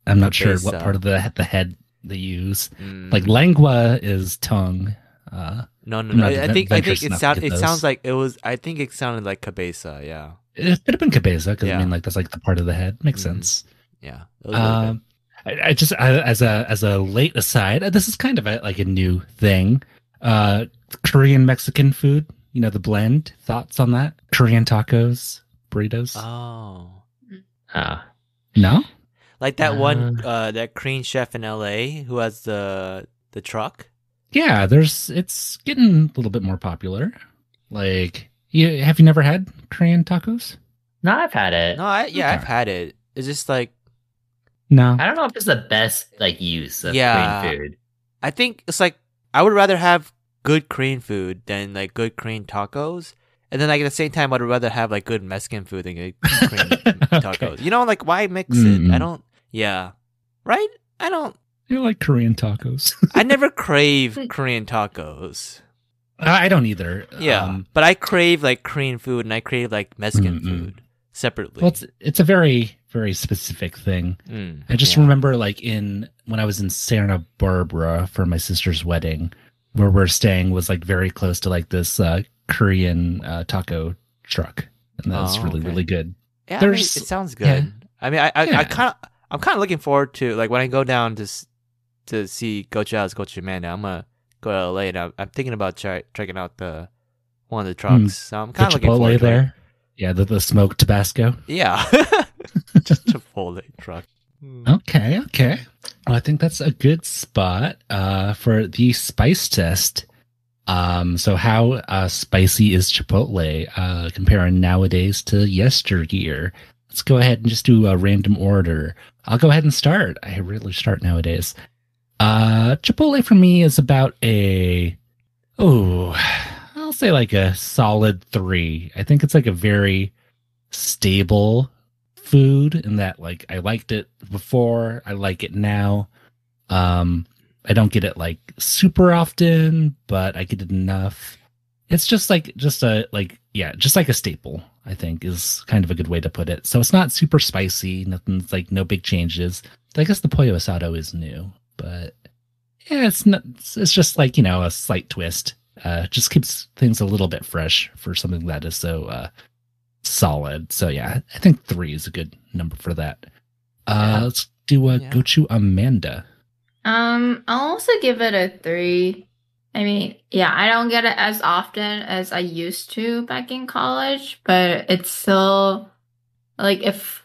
I'm not sure what part of the the head they use. Mm. Like lengua is tongue. Uh, no, no, I'm no. I I think I think it enough to sound get it sounds like it was. I think it sounded like cabeza. Yeah, it could have been cabeza because Yeah. I mean, like that's like the part of the head. Makes Mhm. sense. yeah. It was really good. Um, I, I just I, as a as a late aside, uh, this is kind of a, like a new thing. Uh, Korean Mexican food. You know the blend. Thoughts on that? Korean tacos, burritos. Oh, Uh, no. like that one, uh, that Korean chef in L.A. who has the the truck. Yeah, there's it's getting a little bit more popular. Like, you have you never had Korean tacos? no, I've had it. No, I, yeah, Okay. I've had it. It's just like No. I don't know if it's the best like use of Yeah. Korean food. I think it's like I would rather have good Korean food than like good Korean tacos. And then like at the same time I'd rather have like good Mexican food than good Korean tacos. You know, like why mix it? Mm-mm. I don't yeah. Right? I don't You like Korean tacos? I never crave Korean tacos. I don't either. Yeah. Um, but I crave like Korean food and I crave like Mexican Mm-mm. food separately. well, it's it's a very very specific thing. Mm, I just yeah. remember like in when I was in Santa Barbara for my sister's wedding, where we're staying was like very close to like this uh, Korean uh, taco truck, and that was Oh, really okay. really good. Yeah, I mean, it sounds good. yeah. I mean, I I, I Yeah. kind of I'm kind of looking forward to like when I go down to to see Gochu Alex Gochu Amanda. I'm gonna go to LA and I'm, I'm thinking about try, checking out the one of the trucks. so I'm kind of looking forward to it. there, yeah, the, the smoked Tabasco. Yeah, just Chipotle truck. Okay, okay. I think that's a good spot uh, for the spice test. Um, so how uh, spicy is Chipotle uh, comparing nowadays to yesteryear? Let's go ahead and just do a random order. I'll go ahead and start. I really start nowadays. Uh, Chipotle for me is about a oh, I'll say like a solid three. I think it's like a very stable food and that like I liked it before, I like it now. Um I don't get it like super often, but I get it enough. It's just like just a like yeah, just like a staple, I think is kind of a good way to put it. So it's not super spicy, nothing's like no big changes. I guess the pollo asado is new, but yeah, it's not it's, just like, you know, a slight twist. Uh just keeps things a little bit fresh for something that is so uh solid. So yeah, I think three is a good number for that. Uh, Yeah. let's do a Yeah. go to Amanda. Um, I'll also give it a three. I mean, yeah, I don't get it as often as I used to back in college, but it's still like if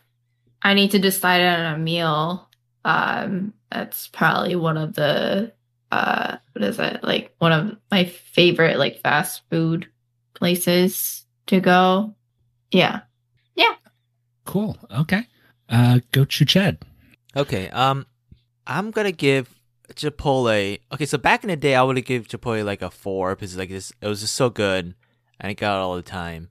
I need to decide on a meal, um, that's probably one of the uh what is it? Like one of my favorite like fast food places to go. Yeah. Yeah. Cool. Okay. Uh, go to Chad. Okay, um, I'm gonna give Chipotle. Okay, so back in the day, I would have give Chipotle like a four because like this, it was just so good, and I got it all the time.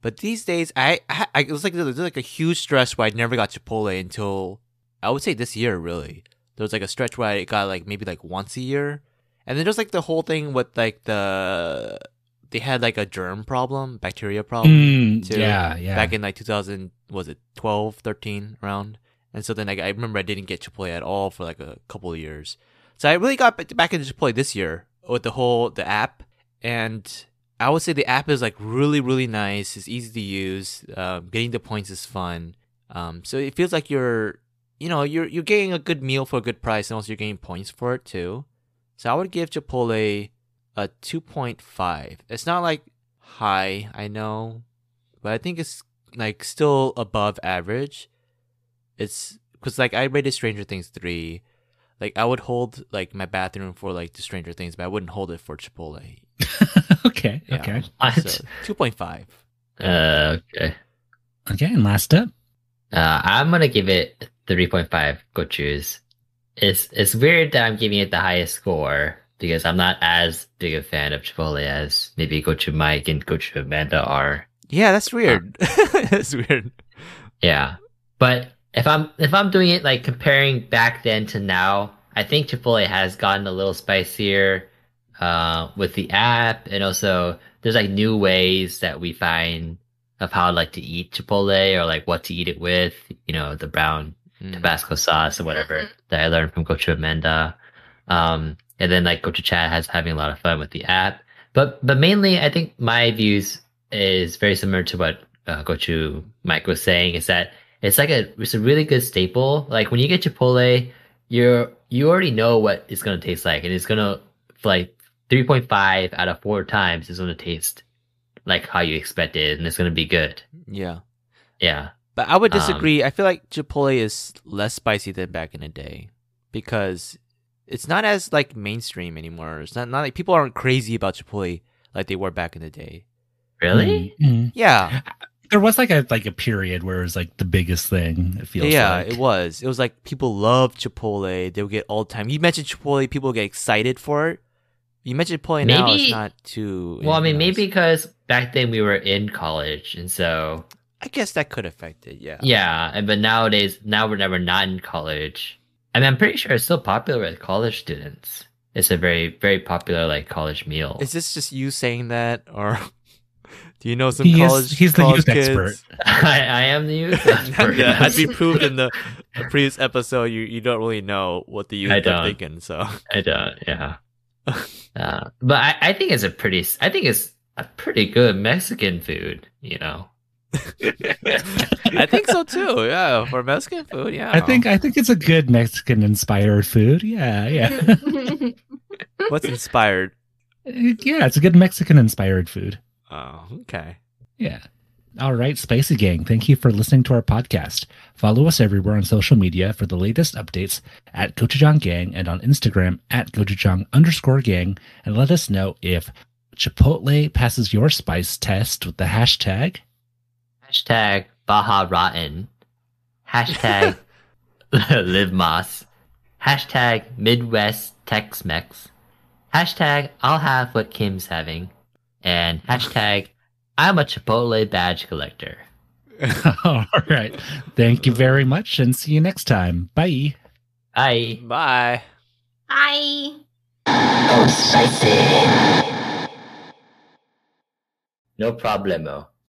But these days, I, I, I it was like there was like a huge stretch where I never got Chipotle until I would say this year. Really, there was like a stretch where I got like maybe like once a year, and then there's like the whole thing with like the they had like a germ problem, bacteria problem Mm, too, yeah, yeah. back in like 2000 was it 12 13 around? And so then like, i remember i didn't get chipotle at all for like a couple of years. So i really got back into chipotle this year with the whole the app. And i would say the app is like really really nice. It's easy to use. Um, getting the points is fun. Um, so it feels like you're you know you're you're getting a good meal for a good price and also you're getting points for it too. So i would give chipotle a 2.5 it's not like high i know but i think it's like still above average. It's because like I rated Stranger Things three. Like I would hold like my bathroom for like the Stranger Things, but I wouldn't hold it for Chipotle. okay. Yeah. Okay. What? So two point five. Uh, okay. Okay. And last up. Uh, I'm gonna give it 3.5 Gochus. It's it's weird that I'm giving it the highest score because I'm not as big a fan of Chipotle as maybe Gochu Mike and Gochu Amanda are. Yeah, that's weird. that's weird. Yeah. But if I'm if I'm doing it like comparing back then to now, I think Chipotle has gotten a little spicier uh with the app and also there's like new ways that we find of how like to eat Chipotle or like what to eat it with, you know, the brown Mm. Tabasco sauce or whatever that I learned from Gochu Amanda. Um, and then like Gochu Chad has having a lot of fun with the app. But but mainly, I think my views is very similar to what uh, Gochu Mike was saying. Is that it's like a it's a really good staple. Like when you get Chipotle, you're you already know what it's gonna taste like, and it's gonna like three point five out of four times is gonna taste like how you expect it, and it's gonna be good. Yeah. Yeah. But I would Um, disagree. I feel like Chipotle is less spicy than back in the day because it's not as like mainstream anymore. It's not, not like people aren't crazy about Chipotle like they were back in the day. Really? Mhm. Yeah. There was like a like a period where it was like the biggest thing. It feels yeah, like. it was. It was like people love Chipotle. They would get all the time. You mentioned Chipotle, people get excited for it. You mentioned Chipotle now, it's Maybe- not too. Well, I mean, anything maybe because back then we were in college, and so I guess that could affect it. Yeah. yeah. And but nowadays, now we're never not in college. I mean, I'm pretty sure it's still popular with college students. It's a very, very popular like college meal. Is this just you saying that, or do you know some He is- college? he's the college youth kids? expert. I, I am the youth expert. yeah, as we proved in the previous episode, you you don't really know what the youth I are don't. thinking. So I don't. Yeah. uh, but I, I think it's a pretty. I think it's a pretty good Mexican food. You know. I think so too. Yeah, for Mexican food. Yeah, I think I think it's a good Mexican inspired food. Yeah, yeah. what's inspired. yeah, it's a good Mexican inspired food. Oh, okay. Yeah. All right, Spicy Gang, thank you for listening to our podcast. Follow us everywhere on social media for the latest updates at Gochujang Gang and on Instagram at Gochujang underscore gang. And let us know if Chipotle passes your spice test with the hashtag. Hashtag Baja Rotten. Hashtag Live Más. Hashtag Midwest Tex Mex. Hashtag I'll have what Kim's having. And hashtag I'm a Chipotle badge collector. All right. Thank you very much and see you next time. Bye. Bye. Bye. Bye. Oh, spicy. No problemo.